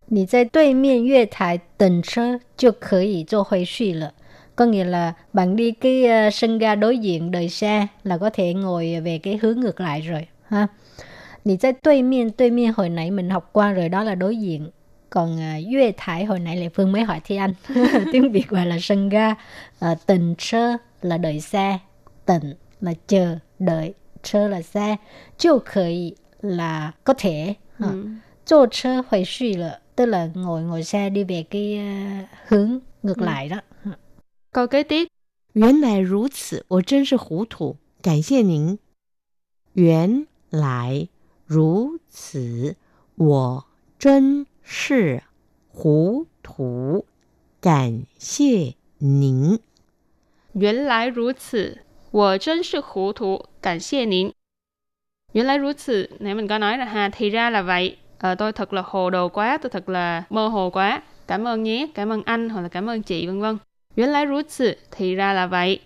你在对面月台等车就可以坐回去了。Có nghĩa là bạn đi cái uh, sân ga đối diện đợi xe là có thể ngồi về cái hướng ngược lại rồi ha. Nì tại đối miên, đối miên hồi nãy mình học qua rồi đó là đối diện. Còn uh, Yue Thái hồi nãy Lệ Phương mới hỏi Thi Anh. (laughs) Tiếng Việt gọi là sân ga. Uh, tình sơ là đợi xe. Tịnh là chờ, đợi. Sơ là xe. Chiêu khởi là có thể. Ừ. Chô chơ hồi suy là tức là ngồi ngồi xe đi về cái uh, hướng ngược ừ. lại đó. Câu kế tiếp. 原来如此，我真是糊涂，感谢您。原来 如此，我真是糊涂，感谢您。原来如此，我真是糊涂，感谢您。原来如此, nãy mình có nói là ha, thì ra là vậy. À, tôi thật là hồ đồ quá, tôi thật là mơ hồ quá. Cảm ơn nhé, cảm ơn anh hoặc là cảm ơn chị vân vân. 原来如此, thì ra là vậy.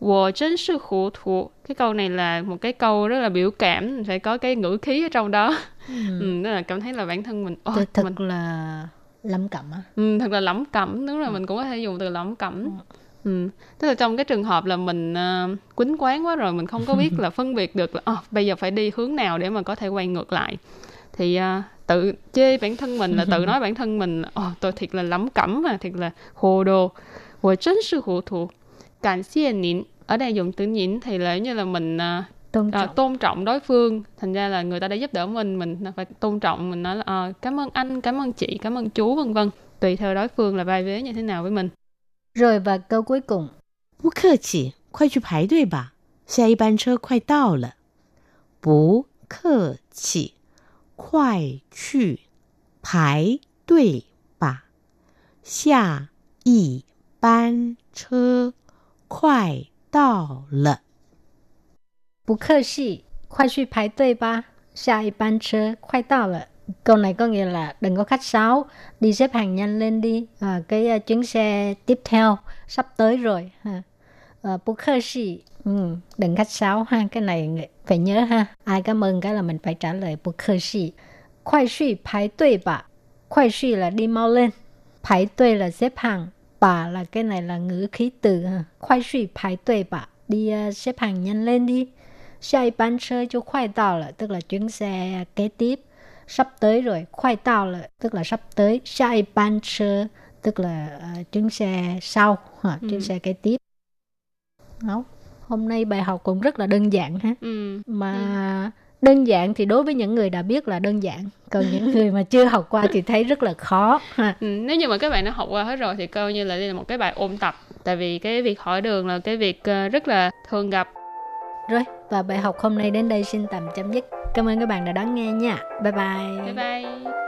Wo chân sư hủ thủ Cái câu này là một cái câu rất là biểu cảm Phải có cái ngữ khí ở trong đó. Ừ. ừ, là cảm thấy là bản thân mình oh, Thật mình... là lắm cẩm á. Ừ, Thật là lắm cẩm Đúng là ừ. mình cũng có thể dùng từ lắm cẩm. Ừ. ừ. Tức là trong cái trường hợp là mình uh, quýnh quán quá rồi mình không có biết (laughs) là phân biệt được là oh, bây giờ phải đi hướng nào để mà có thể quay ngược lại. Thì uh, tự chê bản thân mình là tự (laughs) nói bản thân mình oh, tôi thiệt là lắm cẩm mà thiệt là hồ đồ. Của chính sư hữu thủ 感谢您. Ở đây dùng từ nhịn thì là như là mình uh, tôn trọng. Uh, tôn trọng đối phương. Thành ra là người ta đã giúp đỡ mình, mình phải tôn trọng, mình nói là uh, cảm ơn anh, cảm ơn chị, cảm ơn chú vân vân. Tùy theo đối phương là vai vế như thế nào với mình. Rồi và câu cuối cùng. 不客气，快去排队吧，下一班车快到了。不客气，快去排队吧，下一班车 快到了。不客气，快去排队吧，下一班车快到了。Câu này có nghĩa là đừng có khách sáo, đi xếp hàng nhanh lên đi. À, cái uh, chuyến xe tiếp theo sắp tới rồi. Ha. À, bố khơ sĩ, ừ, đừng khách sáo ha. Cái này phải nhớ ha. Ai cảm ơn cái là mình phải trả lời bố khơ sĩ. Khoai suy排队吧. Khoai suy là đi mau lên. 排队 là xếp hàng bà là cái này là ngữ khí từ khoai suy 排队 bà đi uh, xếp hàng nhanh lên đi y ban sơ cho khoai tàu là tức là chuyến xe kế tiếp sắp tới rồi khoai tàu là tức là sắp tới y ban sơ tức là uh, chuyến xe sau ha, chuyến ừ. xe kế tiếp Đó. hôm nay bài học cũng rất là đơn giản ha ừ. mà ừ đơn giản thì đối với những người đã biết là đơn giản. Còn những người mà chưa học qua thì thấy rất là khó ha. Ừ, nếu như mà các bạn đã học qua hết rồi thì coi như là đây là một cái bài ôn tập. Tại vì cái việc hỏi đường là cái việc ờ, rất là thường gặp. Rồi và bài học hôm nay đến đây xin tạm chấm dứt. Cảm ơn các bạn đã đón nghe nha. Bye bye. Bye bye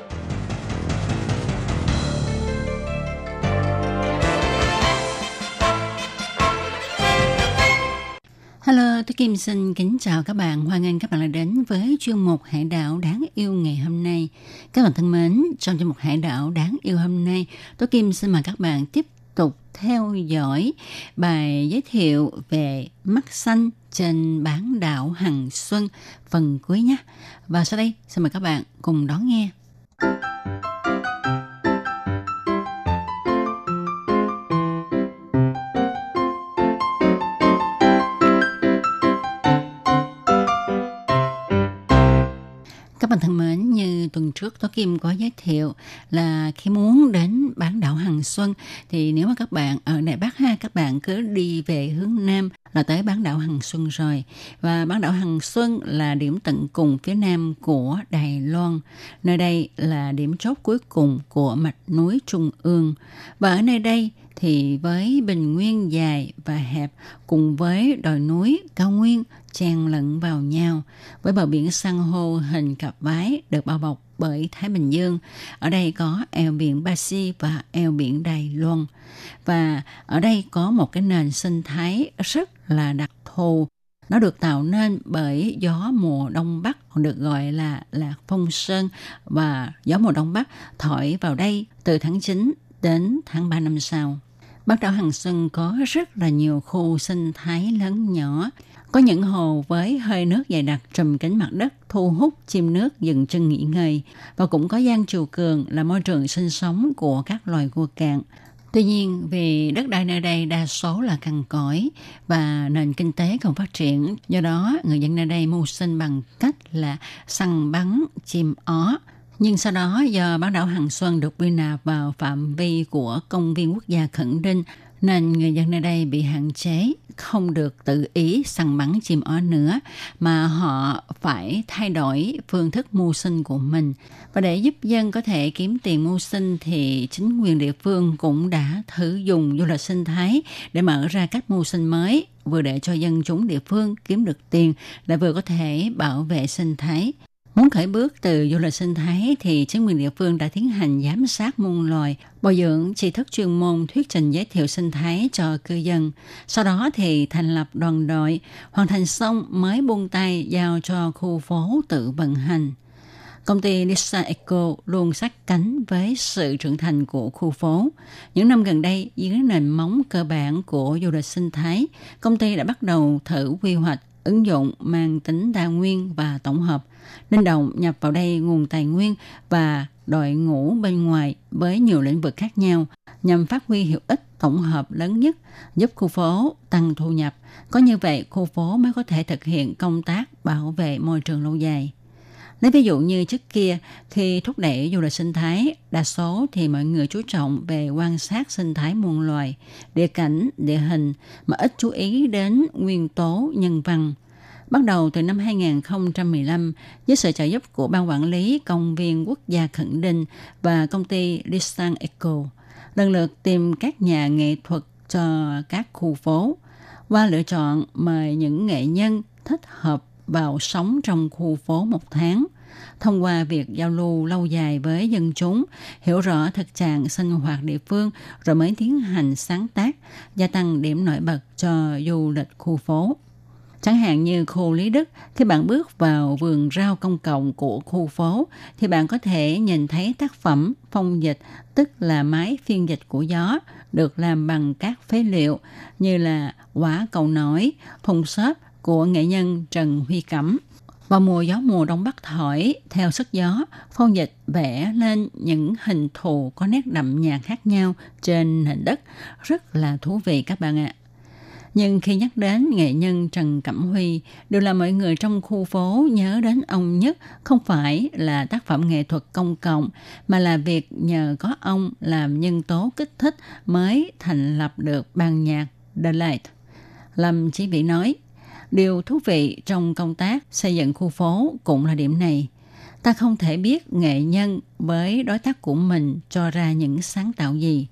Hello, tôi Kim xin kính chào các bạn. Hoan nghênh các bạn đã đến với chuyên mục Hải đảo đáng yêu ngày hôm nay. Các bạn thân mến, trong chuyên mục Hải đảo đáng yêu hôm nay, tôi Kim xin mời các bạn tiếp tục theo dõi bài giới thiệu về mắt xanh trên bán đảo Hằng Xuân phần cuối nhé. Và sau đây, xin mời các bạn cùng đón nghe. Bạn thân mến, như tuần trước Tố Kim có giới thiệu là khi muốn đến bán đảo Hằng Xuân thì nếu mà các bạn ở Đài Bắc ha, các bạn cứ đi về hướng Nam là tới bán đảo Hằng Xuân rồi. Và bán đảo Hằng Xuân là điểm tận cùng phía Nam của Đài Loan. Nơi đây là điểm chốt cuối cùng của mạch núi Trung ương. Và ở nơi đây thì với bình nguyên dài và hẹp cùng với đồi núi cao nguyên chen lẫn vào nhau với bờ biển san hô, hình cặp vái được bao bọc bởi Thái Bình Dương. Ở đây có eo biển Ba Si và eo biển Đài Loan. Và ở đây có một cái nền sinh thái rất là đặc thù. Nó được tạo nên bởi gió mùa đông bắc còn được gọi là lạc phong sơn và gió mùa đông bắc thổi vào đây từ tháng 9 đến tháng 3 năm sau. Bán đảo Hằng Xuân có rất là nhiều khu sinh thái lớn nhỏ. Có những hồ với hơi nước dày đặc trùm kính mặt đất thu hút chim nước dừng chân nghỉ ngơi. Và cũng có gian triều cường là môi trường sinh sống của các loài cua cạn. Tuy nhiên, vì đất đai nơi đây đa số là cằn cõi và nền kinh tế không phát triển, do đó người dân nơi đây mưu sinh bằng cách là săn bắn chim ó, nhưng sau đó, do bán đảo Hằng Xuân được quy nạp vào phạm vi của công viên quốc gia Khẩn Đinh nên người dân nơi đây bị hạn chế, không được tự ý săn bắn chim ó nữa, mà họ phải thay đổi phương thức mưu sinh của mình. Và để giúp dân có thể kiếm tiền mưu sinh thì chính quyền địa phương cũng đã thử dùng du lịch sinh thái để mở ra cách mưu sinh mới, vừa để cho dân chúng địa phương kiếm được tiền, lại vừa có thể bảo vệ sinh thái. Muốn khởi bước từ du lịch sinh thái thì chính quyền địa phương đã tiến hành giám sát muôn loài, bồi dưỡng tri thức chuyên môn thuyết trình giới thiệu sinh thái cho cư dân. Sau đó thì thành lập đoàn đội, hoàn thành xong mới buông tay giao cho khu phố tự vận hành. Công ty Lisa Eco luôn sát cánh với sự trưởng thành của khu phố. Những năm gần đây, dưới nền móng cơ bản của du lịch sinh thái, công ty đã bắt đầu thử quy hoạch ứng dụng mang tính đa nguyên và tổng hợp. Linh Động nhập vào đây nguồn tài nguyên và đội ngũ bên ngoài với nhiều lĩnh vực khác nhau nhằm phát huy hiệu ích tổng hợp lớn nhất, giúp khu phố tăng thu nhập. Có như vậy, khu phố mới có thể thực hiện công tác bảo vệ môi trường lâu dài nếu ví dụ như trước kia, khi thúc đẩy du lịch sinh thái, đa số thì mọi người chú trọng về quan sát sinh thái muôn loài, địa cảnh, địa hình, mà ít chú ý đến nguyên tố nhân văn. Bắt đầu từ năm 2015, với sự trợ giúp của Ban Quản lý Công viên Quốc gia Khẩn Đinh và công ty Listan Eco, lần lượt tìm các nhà nghệ thuật cho các khu phố qua lựa chọn mời những nghệ nhân thích hợp vào sống trong khu phố một tháng thông qua việc giao lưu lâu dài với dân chúng, hiểu rõ thực trạng sinh hoạt địa phương rồi mới tiến hành sáng tác, gia tăng điểm nổi bật cho du lịch khu phố. Chẳng hạn như khu Lý Đức, khi bạn bước vào vườn rau công cộng của khu phố, thì bạn có thể nhìn thấy tác phẩm phong dịch, tức là máy phiên dịch của gió, được làm bằng các phế liệu như là quả cầu nổi, thùng xốp của nghệ nhân Trần Huy Cẩm. Vào mùa gió mùa đông bắc thổi, theo sức gió, phong dịch vẽ lên những hình thù có nét đậm nhạt khác nhau trên nền đất. Rất là thú vị các bạn ạ. Nhưng khi nhắc đến nghệ nhân Trần Cẩm Huy, đều là mọi người trong khu phố nhớ đến ông nhất không phải là tác phẩm nghệ thuật công cộng, mà là việc nhờ có ông làm nhân tố kích thích mới thành lập được ban nhạc The Light. Lâm Chí Vĩ nói, Điều thú vị trong công tác xây dựng khu phố cũng là điểm này. Ta không thể biết nghệ nhân với đối tác của mình cho ra những sáng tạo gì.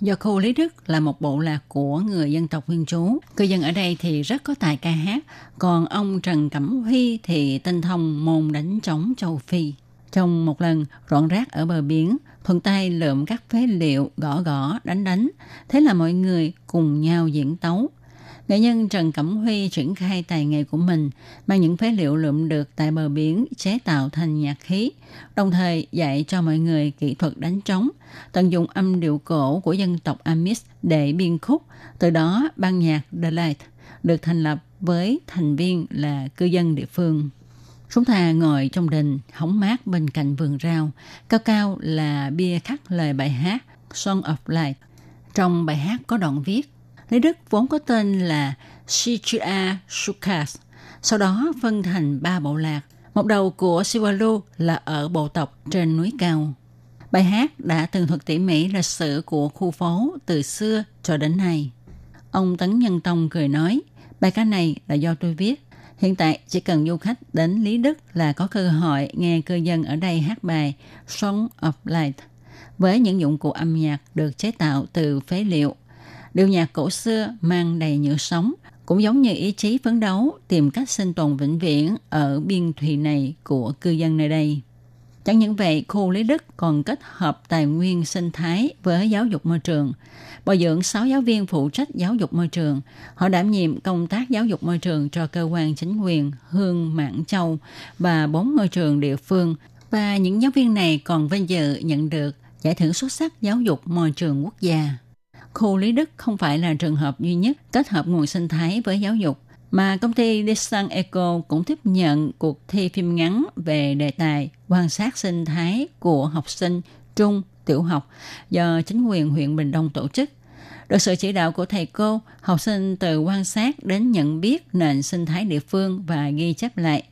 Do khu Lý Đức là một bộ lạc của người dân tộc nguyên trú, cư dân ở đây thì rất có tài ca hát, còn ông Trần Cẩm Huy thì tinh thông môn đánh trống châu Phi. Trong một lần rọn rác ở bờ biển, thuận tay lượm các phế liệu gõ gõ đánh đánh, thế là mọi người cùng nhau diễn tấu – nghệ nhân Trần Cẩm Huy triển khai tài nghệ của mình, mang những phế liệu lượm được tại bờ biển chế tạo thành nhạc khí, đồng thời dạy cho mọi người kỹ thuật đánh trống, tận dụng âm điệu cổ của dân tộc Amis để biên khúc. Từ đó, ban nhạc The Light được thành lập với thành viên là cư dân địa phương. Chúng ta ngồi trong đình, hóng mát bên cạnh vườn rau. Cao cao là bia khắc lời bài hát Song of Light. Trong bài hát có đoạn viết Lý Đức vốn có tên là Shichia Sukas, sau đó phân thành ba bộ lạc. Một đầu của Siwalu là ở bộ tộc trên núi cao. Bài hát đã tường thuật tỉ mỉ lịch sử của khu phố từ xưa cho đến nay. Ông Tấn Nhân Tông cười nói, bài ca này là do tôi viết. Hiện tại chỉ cần du khách đến Lý Đức là có cơ hội nghe cư dân ở đây hát bài Song of Light với những dụng cụ âm nhạc được chế tạo từ phế liệu Điệu nhạc cổ xưa mang đầy nhựa sống, cũng giống như ý chí phấn đấu tìm cách sinh tồn vĩnh viễn ở biên thùy này của cư dân nơi đây. Chẳng những vậy, khu Lý Đức còn kết hợp tài nguyên sinh thái với giáo dục môi trường. Bồi dưỡng 6 giáo viên phụ trách giáo dục môi trường. Họ đảm nhiệm công tác giáo dục môi trường cho cơ quan chính quyền Hương Mãn Châu và bốn ngôi trường địa phương. Và những giáo viên này còn vinh dự nhận được giải thưởng xuất sắc giáo dục môi trường quốc gia. Khu Lý Đức không phải là trường hợp duy nhất kết hợp nguồn sinh thái với giáo dục, mà công ty Desan Eco cũng tiếp nhận cuộc thi phim ngắn về đề tài quan sát sinh thái của học sinh trung, tiểu học do chính quyền huyện Bình Đông tổ chức. Được sự chỉ đạo của thầy cô, học sinh từ quan sát đến nhận biết nền sinh thái địa phương và ghi chép lại.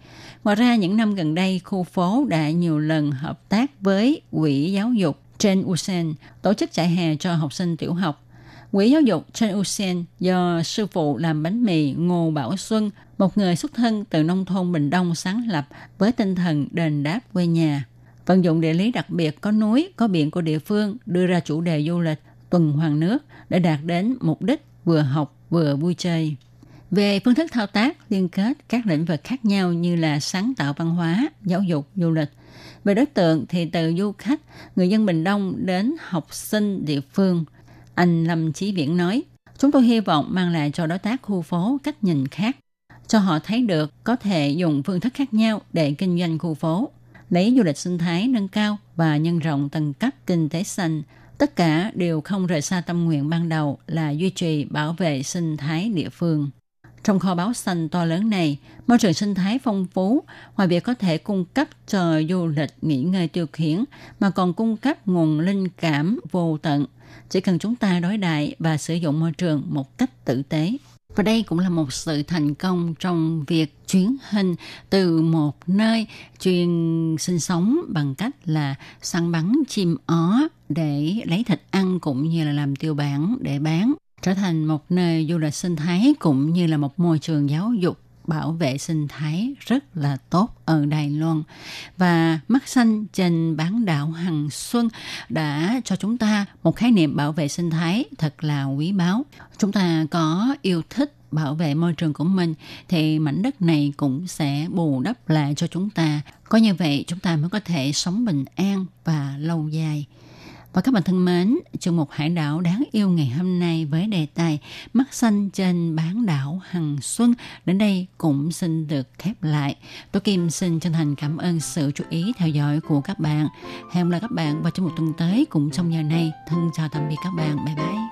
Ngoài ra, những năm gần đây, khu phố đã nhiều lần hợp tác với Quỹ Giáo dục trên Usen tổ chức trại hè cho học sinh tiểu học Quỹ giáo dục trên Usen do sư phụ làm bánh mì Ngô Bảo Xuân, một người xuất thân từ nông thôn Bình Đông sáng lập với tinh thần đền đáp quê nhà. Vận dụng địa lý đặc biệt có núi, có biển của địa phương đưa ra chủ đề du lịch tuần hoàng nước để đạt đến mục đích vừa học vừa vui chơi. Về phương thức thao tác liên kết các lĩnh vực khác nhau như là sáng tạo văn hóa, giáo dục, du lịch. Về đối tượng thì từ du khách, người dân Bình Đông đến học sinh địa phương – anh Lâm Chí Viễn nói, chúng tôi hy vọng mang lại cho đối tác khu phố cách nhìn khác, cho họ thấy được có thể dùng phương thức khác nhau để kinh doanh khu phố, lấy du lịch sinh thái nâng cao và nhân rộng tầng cấp kinh tế xanh. Tất cả đều không rời xa tâm nguyện ban đầu là duy trì bảo vệ sinh thái địa phương. Trong kho báu xanh to lớn này, môi trường sinh thái phong phú, ngoài việc có thể cung cấp cho du lịch nghỉ ngơi tiêu khiển, mà còn cung cấp nguồn linh cảm vô tận – chỉ cần chúng ta đối đại và sử dụng môi trường một cách tử tế. Và đây cũng là một sự thành công trong việc chuyển hình từ một nơi chuyên sinh sống bằng cách là săn bắn chim ó để lấy thịt ăn cũng như là làm tiêu bản để bán trở thành một nơi du lịch sinh thái cũng như là một môi trường giáo dục bảo vệ sinh thái rất là tốt ở Đài Loan. Và mắt xanh trên bán đảo Hằng Xuân đã cho chúng ta một khái niệm bảo vệ sinh thái thật là quý báu. Chúng ta có yêu thích bảo vệ môi trường của mình, thì mảnh đất này cũng sẽ bù đắp lại cho chúng ta. Có như vậy, chúng ta mới có thể sống bình an và lâu dài. Và các bạn thân mến, chương mục Hải đảo đáng yêu ngày hôm nay với đề tài Mắt xanh trên bán đảo Hằng Xuân đến đây cũng xin được khép lại. Tôi Kim xin chân thành cảm ơn sự chú ý theo dõi của các bạn. Hẹn gặp lại các bạn vào trong một tuần tới cũng trong giờ này. Thân chào tạm biệt các bạn. Bye bye.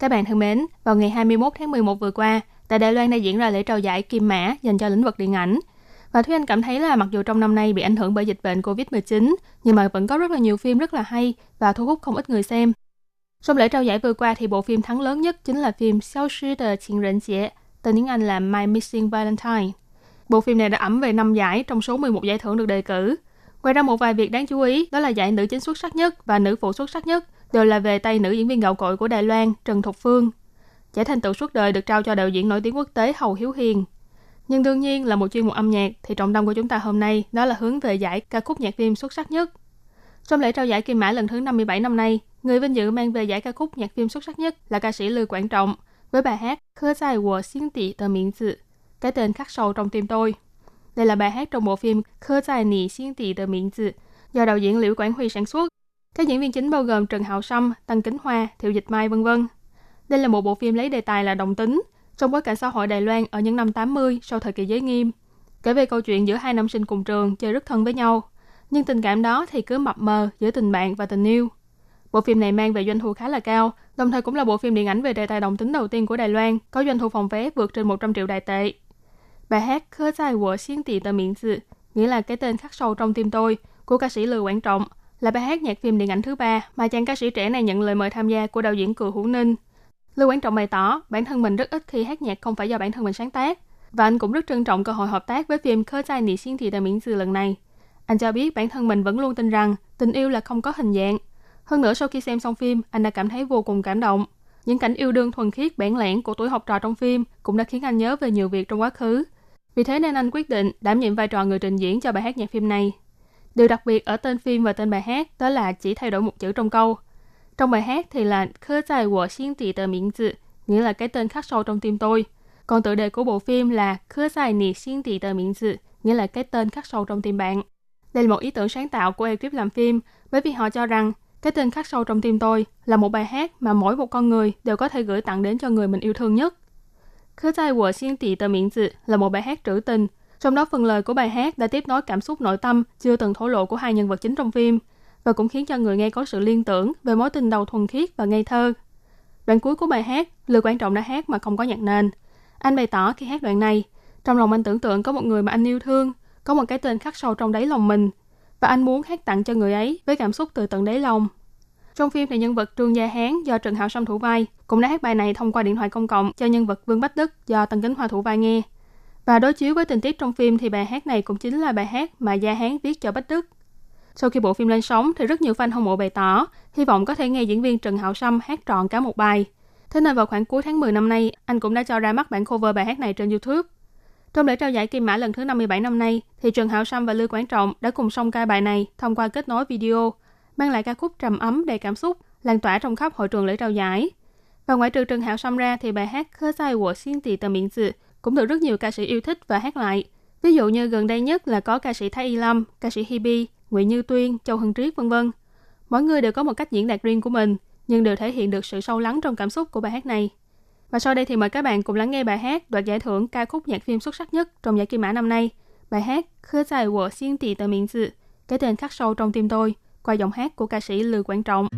Các bạn thân mến, vào ngày 21 tháng 11 vừa qua, tại Đài Loan đã diễn ra lễ trao giải Kim Mã dành cho lĩnh vực điện ảnh. Và Thúy Anh cảm thấy là mặc dù trong năm nay bị ảnh hưởng bởi dịch bệnh Covid-19, nhưng mà vẫn có rất là nhiều phim rất là hay và thu hút không ít người xem. Trong lễ trao giải vừa qua thì bộ phim thắng lớn nhất chính là phim Xiao Shi de Qing Ren Jie, tên tiếng Anh là My Missing Valentine. Bộ phim này đã ẩm về 5 giải trong số 11 giải thưởng được đề cử. Ngoài ra một vài việc đáng chú ý đó là giải nữ chính xuất sắc nhất và nữ phụ xuất sắc nhất đều là về tay nữ diễn viên gạo cội của Đài Loan Trần Thục Phương. Giải thành tựu suốt đời được trao cho đạo diễn nổi tiếng quốc tế Hầu Hiếu Hiền. Nhưng đương nhiên là một chuyên mục âm nhạc thì trọng tâm của chúng ta hôm nay đó là hướng về giải ca khúc nhạc phim xuất sắc nhất. Trong lễ trao giải Kim Mã lần thứ 57 năm nay, người vinh dự mang về giải ca khúc nhạc phim xuất sắc nhất là ca sĩ Lưu Quảng Trọng với bài hát Khơ dài của xin tỷ tờ miệng dự, cái tên khắc sâu trong tim tôi. Đây là bài hát trong bộ phim Khơ dài nỉ xin tỷ tờ miệng dự do đạo diễn Liễu Quảng Huy sản xuất. Các diễn viên chính bao gồm Trần Hạo Sâm, Tăng Kính Hoa, Thiệu Dịch Mai, vân vân. Đây là một bộ phim lấy đề tài là đồng tính, trong bối cảnh xã hội Đài Loan ở những năm 80 sau thời kỳ giới nghiêm. Kể về câu chuyện giữa hai nam sinh cùng trường chơi rất thân với nhau, nhưng tình cảm đó thì cứ mập mờ giữa tình bạn và tình yêu. Bộ phim này mang về doanh thu khá là cao, đồng thời cũng là bộ phim điện ảnh về đề tài đồng tính đầu tiên của Đài Loan, có doanh thu phòng vé vượt trên 100 triệu đài tệ. Bài hát Khơ dài của xiên tỷ tờ miệng dự, nghĩa là cái tên khắc sâu trong tim tôi, của ca sĩ Lưu Quảng Trọng, là bài hát nhạc phim điện ảnh thứ ba mà chàng ca sĩ trẻ này nhận lời mời tham gia của đạo diễn Cừu Hữu Ninh. Lưu Quảng Trọng bày tỏ bản thân mình rất ít khi hát nhạc không phải do bản thân mình sáng tác, và anh cũng rất trân trọng cơ hội hợp tác với phim Khơ dài nị xiên Thị Đại miệng Sư lần này. Anh cho biết bản thân mình vẫn luôn tin rằng tình yêu là không có hình dạng. Hơn nữa sau khi xem xong phim, anh đã cảm thấy vô cùng cảm động. Những cảnh yêu đương thuần khiết bản lẻn của tuổi học trò trong phim cũng đã khiến anh nhớ về nhiều việc trong quá khứ. Vì thế nên anh quyết định đảm nhiệm vai trò người trình diễn cho bài hát nhạc phim này. Điều đặc biệt ở tên phim và tên bài hát đó là chỉ thay đổi một chữ trong câu. Trong bài hát thì là khơ dài của xin tỷ tờ Miễn dự, nghĩa là cái tên khắc sâu trong tim tôi. Còn tựa đề của bộ phim là khơ dài nì xin tỷ tờ Miễn dự, nghĩa là cái tên khắc sâu trong tim bạn. Đây là một ý tưởng sáng tạo của ekip làm phim, bởi vì họ cho rằng cái tên khắc sâu trong tim tôi là một bài hát mà mỗi một con người đều có thể gửi tặng đến cho người mình yêu thương nhất. Khơ dài của xin tỷ tờ Miễn dự là một bài hát trữ tình, trong đó phần lời của bài hát đã tiếp nối cảm xúc nội tâm chưa từng thổ lộ của hai nhân vật chính trong phim và cũng khiến cho người nghe có sự liên tưởng về mối tình đầu thuần khiết và ngây thơ. Đoạn cuối của bài hát, Lưu Quang Trọng đã hát mà không có nhạc nền. Anh bày tỏ khi hát đoạn này, trong lòng anh tưởng tượng có một người mà anh yêu thương, có một cái tên khắc sâu trong đáy lòng mình và anh muốn hát tặng cho người ấy với cảm xúc từ tận đáy lòng. Trong phim thì nhân vật Trương Gia Hán do Trần Hạo Sâm thủ vai cũng đã hát bài này thông qua điện thoại công cộng cho nhân vật Vương Bách Đức do tần Kính Hoa thủ vai nghe. Và đối chiếu với tình tiết trong phim thì bài hát này cũng chính là bài hát mà Gia Hán viết cho Bách Đức. Sau khi bộ phim lên sóng thì rất nhiều fan hâm mộ bày tỏ hy vọng có thể nghe diễn viên Trần Hạo Sâm hát trọn cả một bài. Thế nên vào khoảng cuối tháng 10 năm nay, anh cũng đã cho ra mắt bản cover bài hát này trên YouTube. Trong lễ trao giải Kim Mã lần thứ 57 năm nay, thì Trần Hạo Sâm và Lưu Quảng Trọng đã cùng song ca bài này thông qua kết nối video, mang lại ca khúc trầm ấm đầy cảm xúc, lan tỏa trong khắp hội trường lễ trao giải. Và ngoại trừ Trần Hạo Sâm ra thì bài hát Khơ Sai của xin tì tờ miệng dự cũng được rất nhiều ca sĩ yêu thích và hát lại. Ví dụ như gần đây nhất là có ca sĩ Thái Y Lâm, ca sĩ Hebe, Nguyễn Như Tuyên, Châu Hưng Triết vân vân. Mỗi người đều có một cách diễn đạt riêng của mình, nhưng đều thể hiện được sự sâu lắng trong cảm xúc của bài hát này. Và sau đây thì mời các bạn cùng lắng nghe bài hát đoạt giải thưởng ca khúc nhạc phim xuất sắc nhất trong giải Kim Mã năm nay. Bài hát Khơ dài của xin tỷ tờ miệng dự, cái tên khắc sâu trong tim tôi, qua giọng hát của ca sĩ Lưu Quảng Trọng.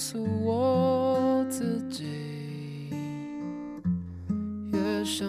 告诉我自己，越想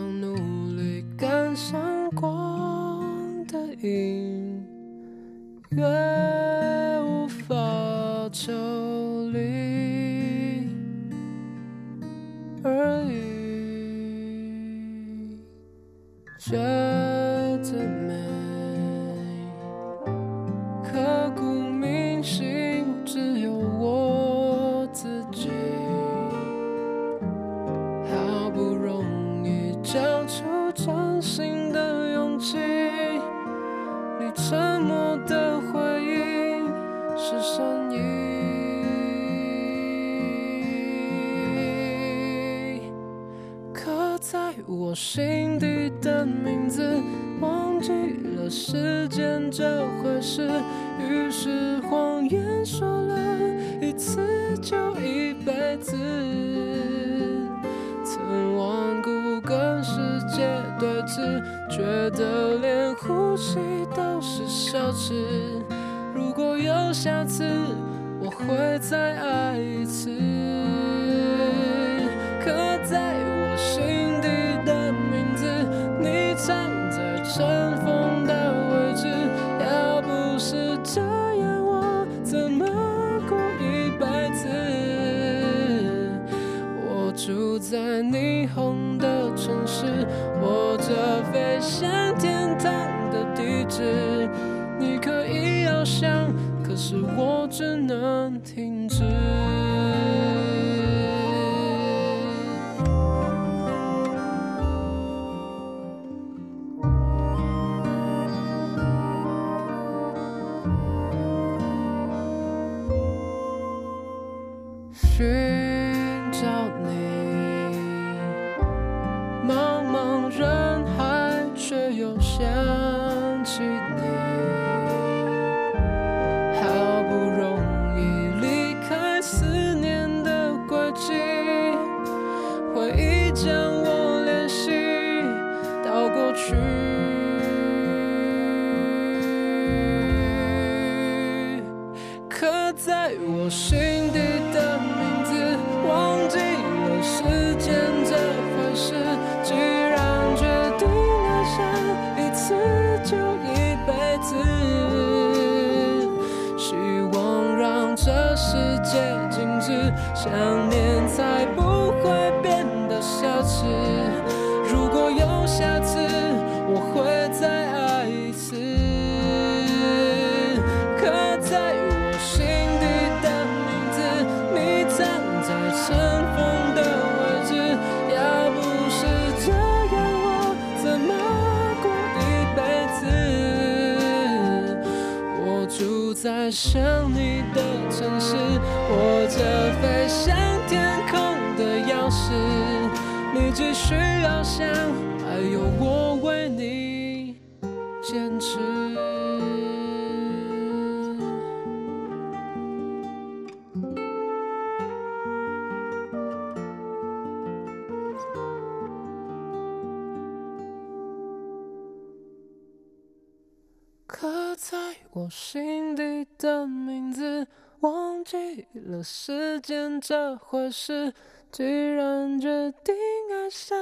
时间这回事。既然决定爱上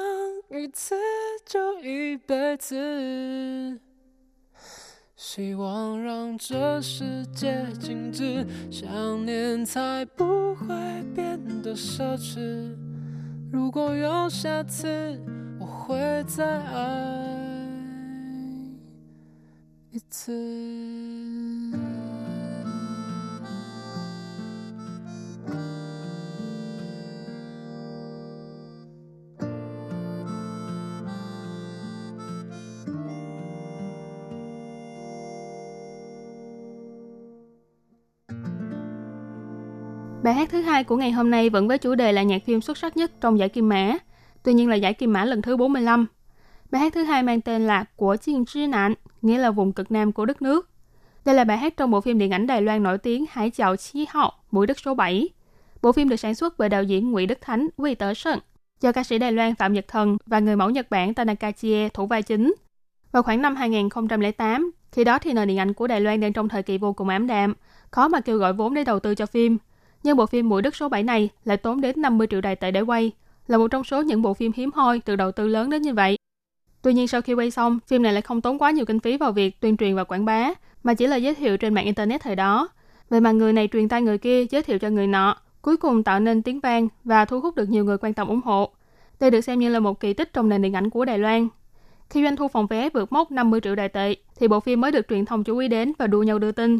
一次就一辈子，希望让这世界静止，想念才不会变得奢侈。如果有下次，我会再爱一次。Bài hát thứ hai của ngày hôm nay vẫn với chủ đề là nhạc phim xuất sắc nhất trong giải Kim Mã. Tuy nhiên là giải Kim Mã lần thứ 45. Bài hát thứ hai mang tên là Của Chiên Trí Nạn, nghĩa là vùng cực nam của đất nước. Đây là bài hát trong bộ phim điện ảnh Đài Loan nổi tiếng Hải Chào Chí Hậu, Mũi đất số 7. Bộ phim được sản xuất bởi đạo diễn Ngụy Đức Thánh, Quy Tở Sơn, do ca sĩ Đài Loan Phạm Nhật Thần và người mẫu Nhật Bản Tanaka Chie thủ vai chính. Vào khoảng năm 2008, khi đó thì nền điện ảnh của Đài Loan đang trong thời kỳ vô cùng ám đạm, khó mà kêu gọi vốn để đầu tư cho phim. Nhưng bộ phim Mũi đất số 7 này lại tốn đến 50 triệu đài tệ để quay, là một trong số những bộ phim hiếm hoi từ đầu tư lớn đến như vậy. Tuy nhiên sau khi quay xong, phim này lại không tốn quá nhiều kinh phí vào việc tuyên truyền và quảng bá, mà chỉ là giới thiệu trên mạng internet thời đó. Vậy mà người này truyền tay người kia giới thiệu cho người nọ, cuối cùng tạo nên tiếng vang và thu hút được nhiều người quan tâm ủng hộ. Đây được xem như là một kỳ tích trong nền điện ảnh của Đài Loan. Khi doanh thu phòng vé vượt mốc 50 triệu đài tệ, thì bộ phim mới được truyền thông chú ý đến và đua nhau đưa tin.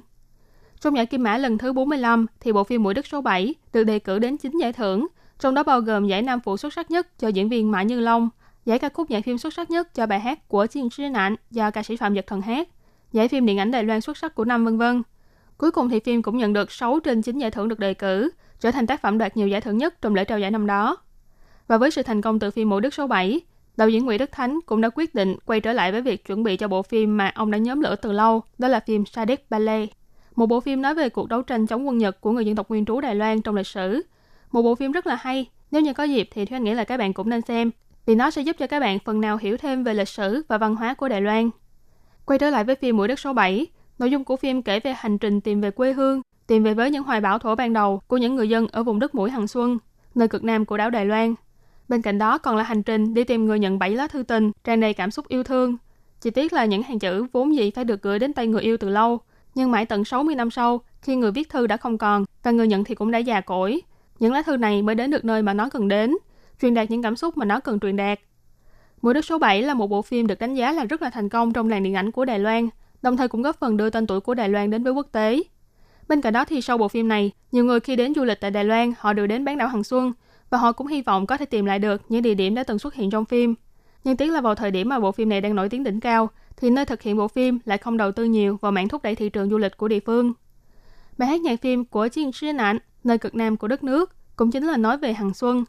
Trong giải Kim Mã lần thứ 45 thì bộ phim Mũi đất số 7 được đề cử đến 9 giải thưởng, trong đó bao gồm giải nam phụ xuất sắc nhất cho diễn viên Mã Như Long, giải ca khúc nhạc phim xuất sắc nhất cho bài hát của Chiên sĩ Nạn do ca sĩ Phạm Nhật Thần hát, giải phim điện ảnh Đài Loan xuất sắc của năm vân vân. Cuối cùng thì phim cũng nhận được 6 trên 9 giải thưởng được đề cử, trở thành tác phẩm đoạt nhiều giải thưởng nhất trong lễ trao giải năm đó. Và với sự thành công từ phim Mộ Đức số 7, đạo diễn Nguyễn Đức Thánh cũng đã quyết định quay trở lại với việc chuẩn bị cho bộ phim mà ông đã nhóm lửa từ lâu, đó là phim Sadek Ballet. Một bộ phim nói về cuộc đấu tranh chống quân Nhật của người dân tộc nguyên trú Đài Loan trong lịch sử. Một bộ phim rất là hay, nếu như có dịp thì Thúy Anh nghĩ là các bạn cũng nên xem, vì nó sẽ giúp cho các bạn phần nào hiểu thêm về lịch sử và văn hóa của Đài Loan. Quay trở lại với phim Mũi đất số 7, nội dung của phim kể về hành trình tìm về quê hương, tìm về với những hoài bão thổ ban đầu của những người dân ở vùng đất mũi Hằng Xuân, nơi cực nam của đảo Đài Loan. Bên cạnh đó còn là hành trình đi tìm người nhận bảy lá thư tình, tràn đầy cảm xúc yêu thương. Chỉ tiếc là những hàng chữ vốn dĩ phải được gửi đến tay người yêu từ lâu, nhưng mãi tận 60 năm sau, khi người viết thư đã không còn và người nhận thì cũng đã già cỗi, những lá thư này mới đến được nơi mà nó cần đến, truyền đạt những cảm xúc mà nó cần truyền đạt. Mùa đất số 7 là một bộ phim được đánh giá là rất là thành công trong làng điện ảnh của Đài Loan, đồng thời cũng góp phần đưa tên tuổi của Đài Loan đến với quốc tế. Bên cạnh đó thì sau bộ phim này, nhiều người khi đến du lịch tại Đài Loan, họ đều đến bán đảo Hằng Xuân và họ cũng hy vọng có thể tìm lại được những địa điểm đã từng xuất hiện trong phim. Nhưng tiếc là vào thời điểm mà bộ phim này đang nổi tiếng đỉnh cao, thì nơi thực hiện bộ phim lại không đầu tư nhiều vào mạng thúc đẩy thị trường du lịch của địa phương. Bài hát nhạc phim của Chiên Sĩ Nạn, nơi cực nam của đất nước, cũng chính là nói về Hằng Xuân.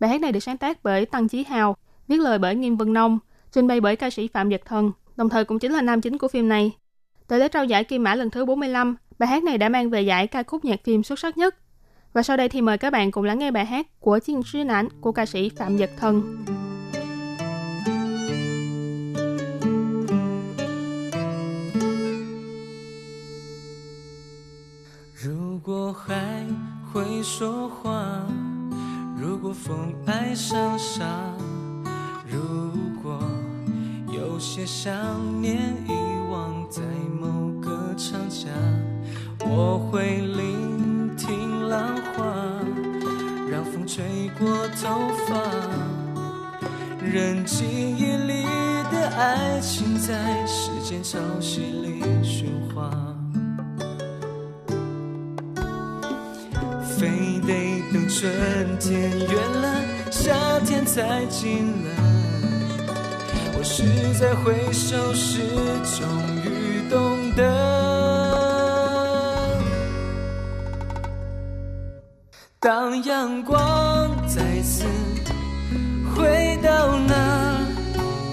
Bài hát này được sáng tác bởi Tăng Chí Hào, viết lời bởi Nghiêm Vân Nông, trình bày bởi ca sĩ Phạm Nhật Thần, đồng thời cũng chính là nam chính của phim này. Tại lễ trao giải Kim Mã lần thứ 45, bài hát này đã mang về giải ca khúc nhạc phim xuất sắc nhất. Và sau đây thì mời các bạn cùng lắng nghe bài hát của Chiên Sĩ Nạn của ca sĩ Phạm Nhật Thần. 果海会说话，如果风爱上沙，如果有些想念遗忘在某个长假，我会聆听浪花，让风吹过头发，任记忆里的爱情在时间潮汐里喧哗。春天远了，夏天才近了。我是在回首时终于懂得，当阳光再次回到那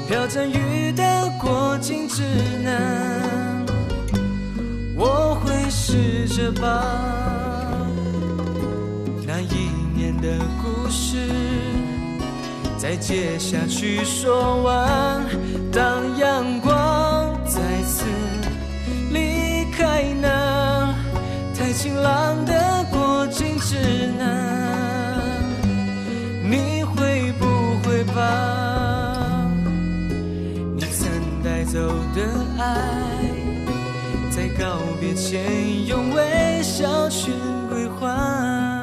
飘着雨的过境之南，我会试着把。的故事，再接下去说完。当阳光再次离开那太晴朗的过境之南，你会不会把你曾带走的爱，在告别前用微笑去归还？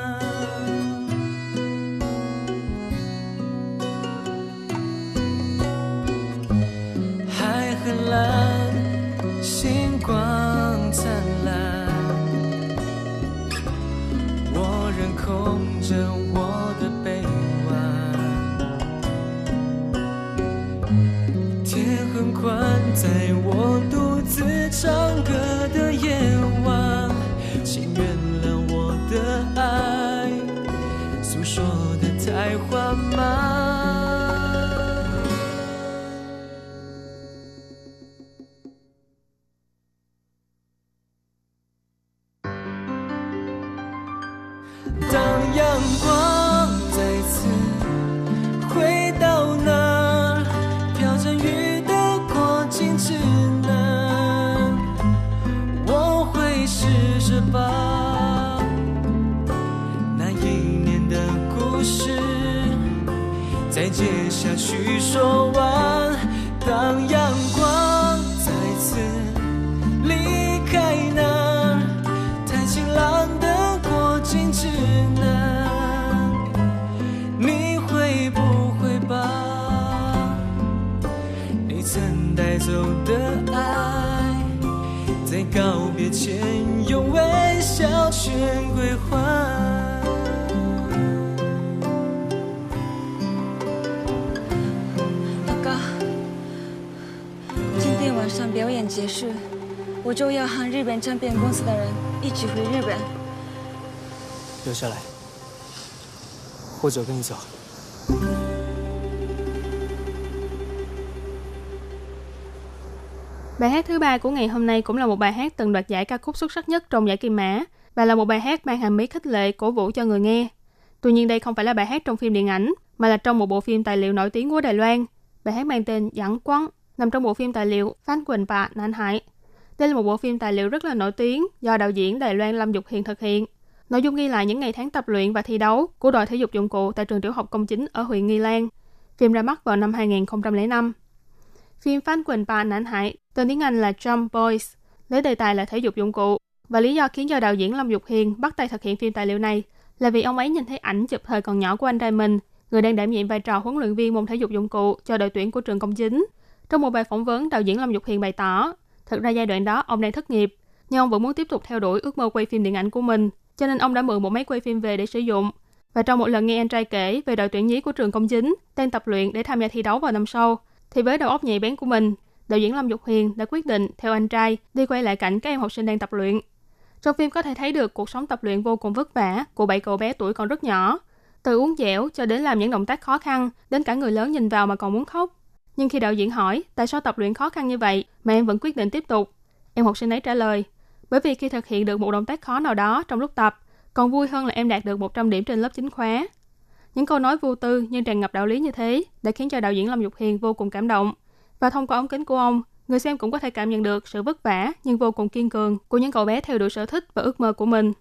在我独自唱下来，或者跟你走。 Bài hát thứ ba của ngày hôm nay cũng là một bài hát từng đoạt giải ca khúc xuất sắc nhất trong giải Kim Mã và là một bài hát mang hàm ý khích lệ cổ vũ cho người nghe. Tuy nhiên đây không phải là bài hát trong phim điện ảnh mà là trong một bộ phim tài liệu nổi tiếng của Đài Loan. Bài hát mang tên Dẫn Quang nằm trong bộ phim tài liệu Phan Quỳnh Bà Nạn Hải. Đây là một bộ phim tài liệu rất là nổi tiếng do đạo diễn Đài Loan Lâm Dục Hiền thực hiện. Nội dung ghi lại những ngày tháng tập luyện và thi đấu của đội thể dục dụng cụ tại trường tiểu học công chính ở huyện Nghi Lan. Phim ra mắt vào năm 2005. Phim Phan Quỳnh Ba Nạn Hải, tên tiếng Anh là Jump Boys, lấy đề tài là thể dục dụng cụ. Và lý do khiến cho đạo diễn Lâm Dục Hiền bắt tay thực hiện phim tài liệu này là vì ông ấy nhìn thấy ảnh chụp thời còn nhỏ của anh trai mình, người đang đảm nhiệm vai trò huấn luyện viên môn thể dục dụng cụ cho đội tuyển của trường công chính. Trong một bài phỏng vấn, đạo diễn Lâm Dục Hiền bày tỏ, thực ra giai đoạn đó ông đang thất nghiệp, nhưng ông vẫn muốn tiếp tục theo đuổi ước mơ quay phim điện ảnh của mình, cho nên ông đã mượn một máy quay phim về để sử dụng. Và trong một lần nghe anh trai kể về đội tuyển nhí của trường công chính đang tập luyện để tham gia thi đấu vào năm sau, thì với đầu óc nhạy bén của mình, đạo diễn Lâm Dục Hiền đã quyết định theo anh trai đi quay lại cảnh các em học sinh đang tập luyện. Trong phim có thể thấy được cuộc sống tập luyện vô cùng vất vả của bảy cậu bé tuổi còn rất nhỏ, từ uống dẻo cho đến làm những động tác khó khăn, đến cả người lớn nhìn vào mà còn muốn khóc. Nhưng khi đạo diễn hỏi tại sao tập luyện khó khăn như vậy mà em vẫn quyết định tiếp tục, em học sinh ấy trả lời, bởi vì khi thực hiện được một động tác khó nào đó trong lúc tập, còn vui hơn là em đạt được 100 điểm trên lớp chính khóa. Những câu nói vô tư nhưng tràn ngập đạo lý như thế đã khiến cho đạo diễn Lâm Dục Hiền vô cùng cảm động. Và thông qua ống kính của ông, người xem cũng có thể cảm nhận được sự vất vả nhưng vô cùng kiên cường của những cậu bé theo đuổi sở thích và ước mơ của mình.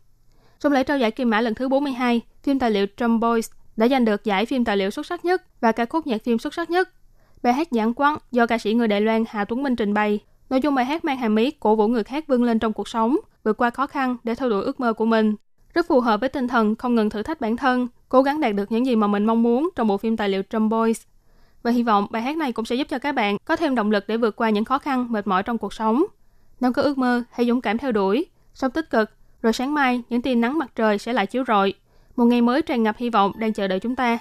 Trong lễ trao giải Kim Mã lần thứ 42, phim tài liệu Drum Boys đã giành được giải phim tài liệu xuất sắc nhất và ca khúc nhạc phim xuất sắc nhất. Bài hát Giảng Quang do ca sĩ người Đài Loan Hà Tuấn Minh trình bày. Nội dung bài hát mang hàm ý cổ vũ người khác vươn lên trong cuộc sống, vượt qua khó khăn để theo đuổi ước mơ của mình. Rất phù hợp với tinh thần không ngừng thử thách bản thân, cố gắng đạt được những gì mà mình mong muốn trong bộ phim tài liệu Drum Boys. Và hy vọng bài hát này cũng sẽ giúp cho các bạn có thêm động lực để vượt qua những khó khăn, mệt mỏi trong cuộc sống. Nếu có ước mơ, hãy dũng cảm theo đuổi, sống tích cực, rồi sáng mai những tia nắng mặt trời sẽ lại chiếu rọi. Một ngày mới tràn ngập hy vọng đang chờ đợi chúng ta.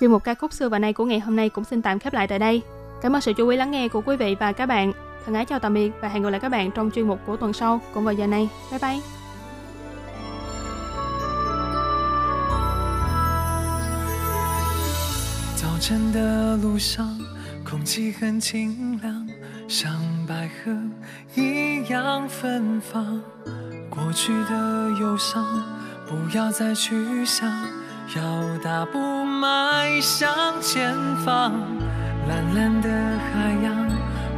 Chuyên mục ca khúc xưa và nay của ngày hôm nay cũng xin tạm khép lại tại đây. Cảm ơn sự chú ý lắng nghe của quý vị và các bạn. Thân ái chào tạm biệt và hẹn gặp lại các bạn trong chuyên mục của tuần sau cũng vào giờ này. Bye bye! 早晨的路上，空气很清凉，像百合一样芬芳。过去的忧伤，不要再去想，要大步迈向前方。蓝蓝的海洋，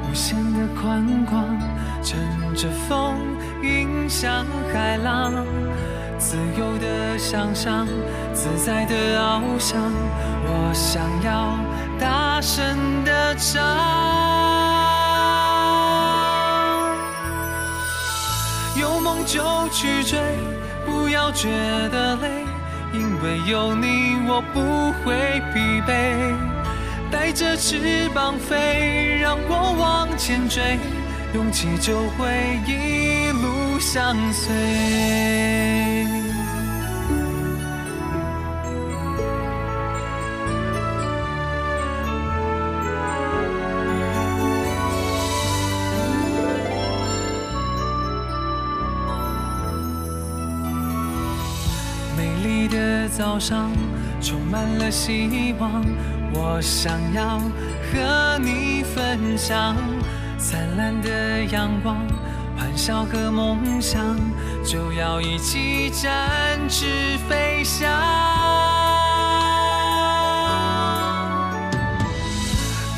无限的 宽广，乘着风迎向海浪。自由的想象，自在的翱翔，我想要大声的唱。有梦就去追，不要觉得累，因为有你我不会疲惫。带着翅膀飞，让我往前追，勇气就会一路相随。美丽的早上，充满了希望。我想要和你分享灿烂的阳光，欢笑和梦想，就要一起展翅飞翔。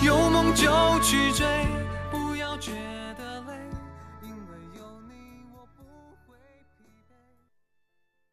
有梦就去追，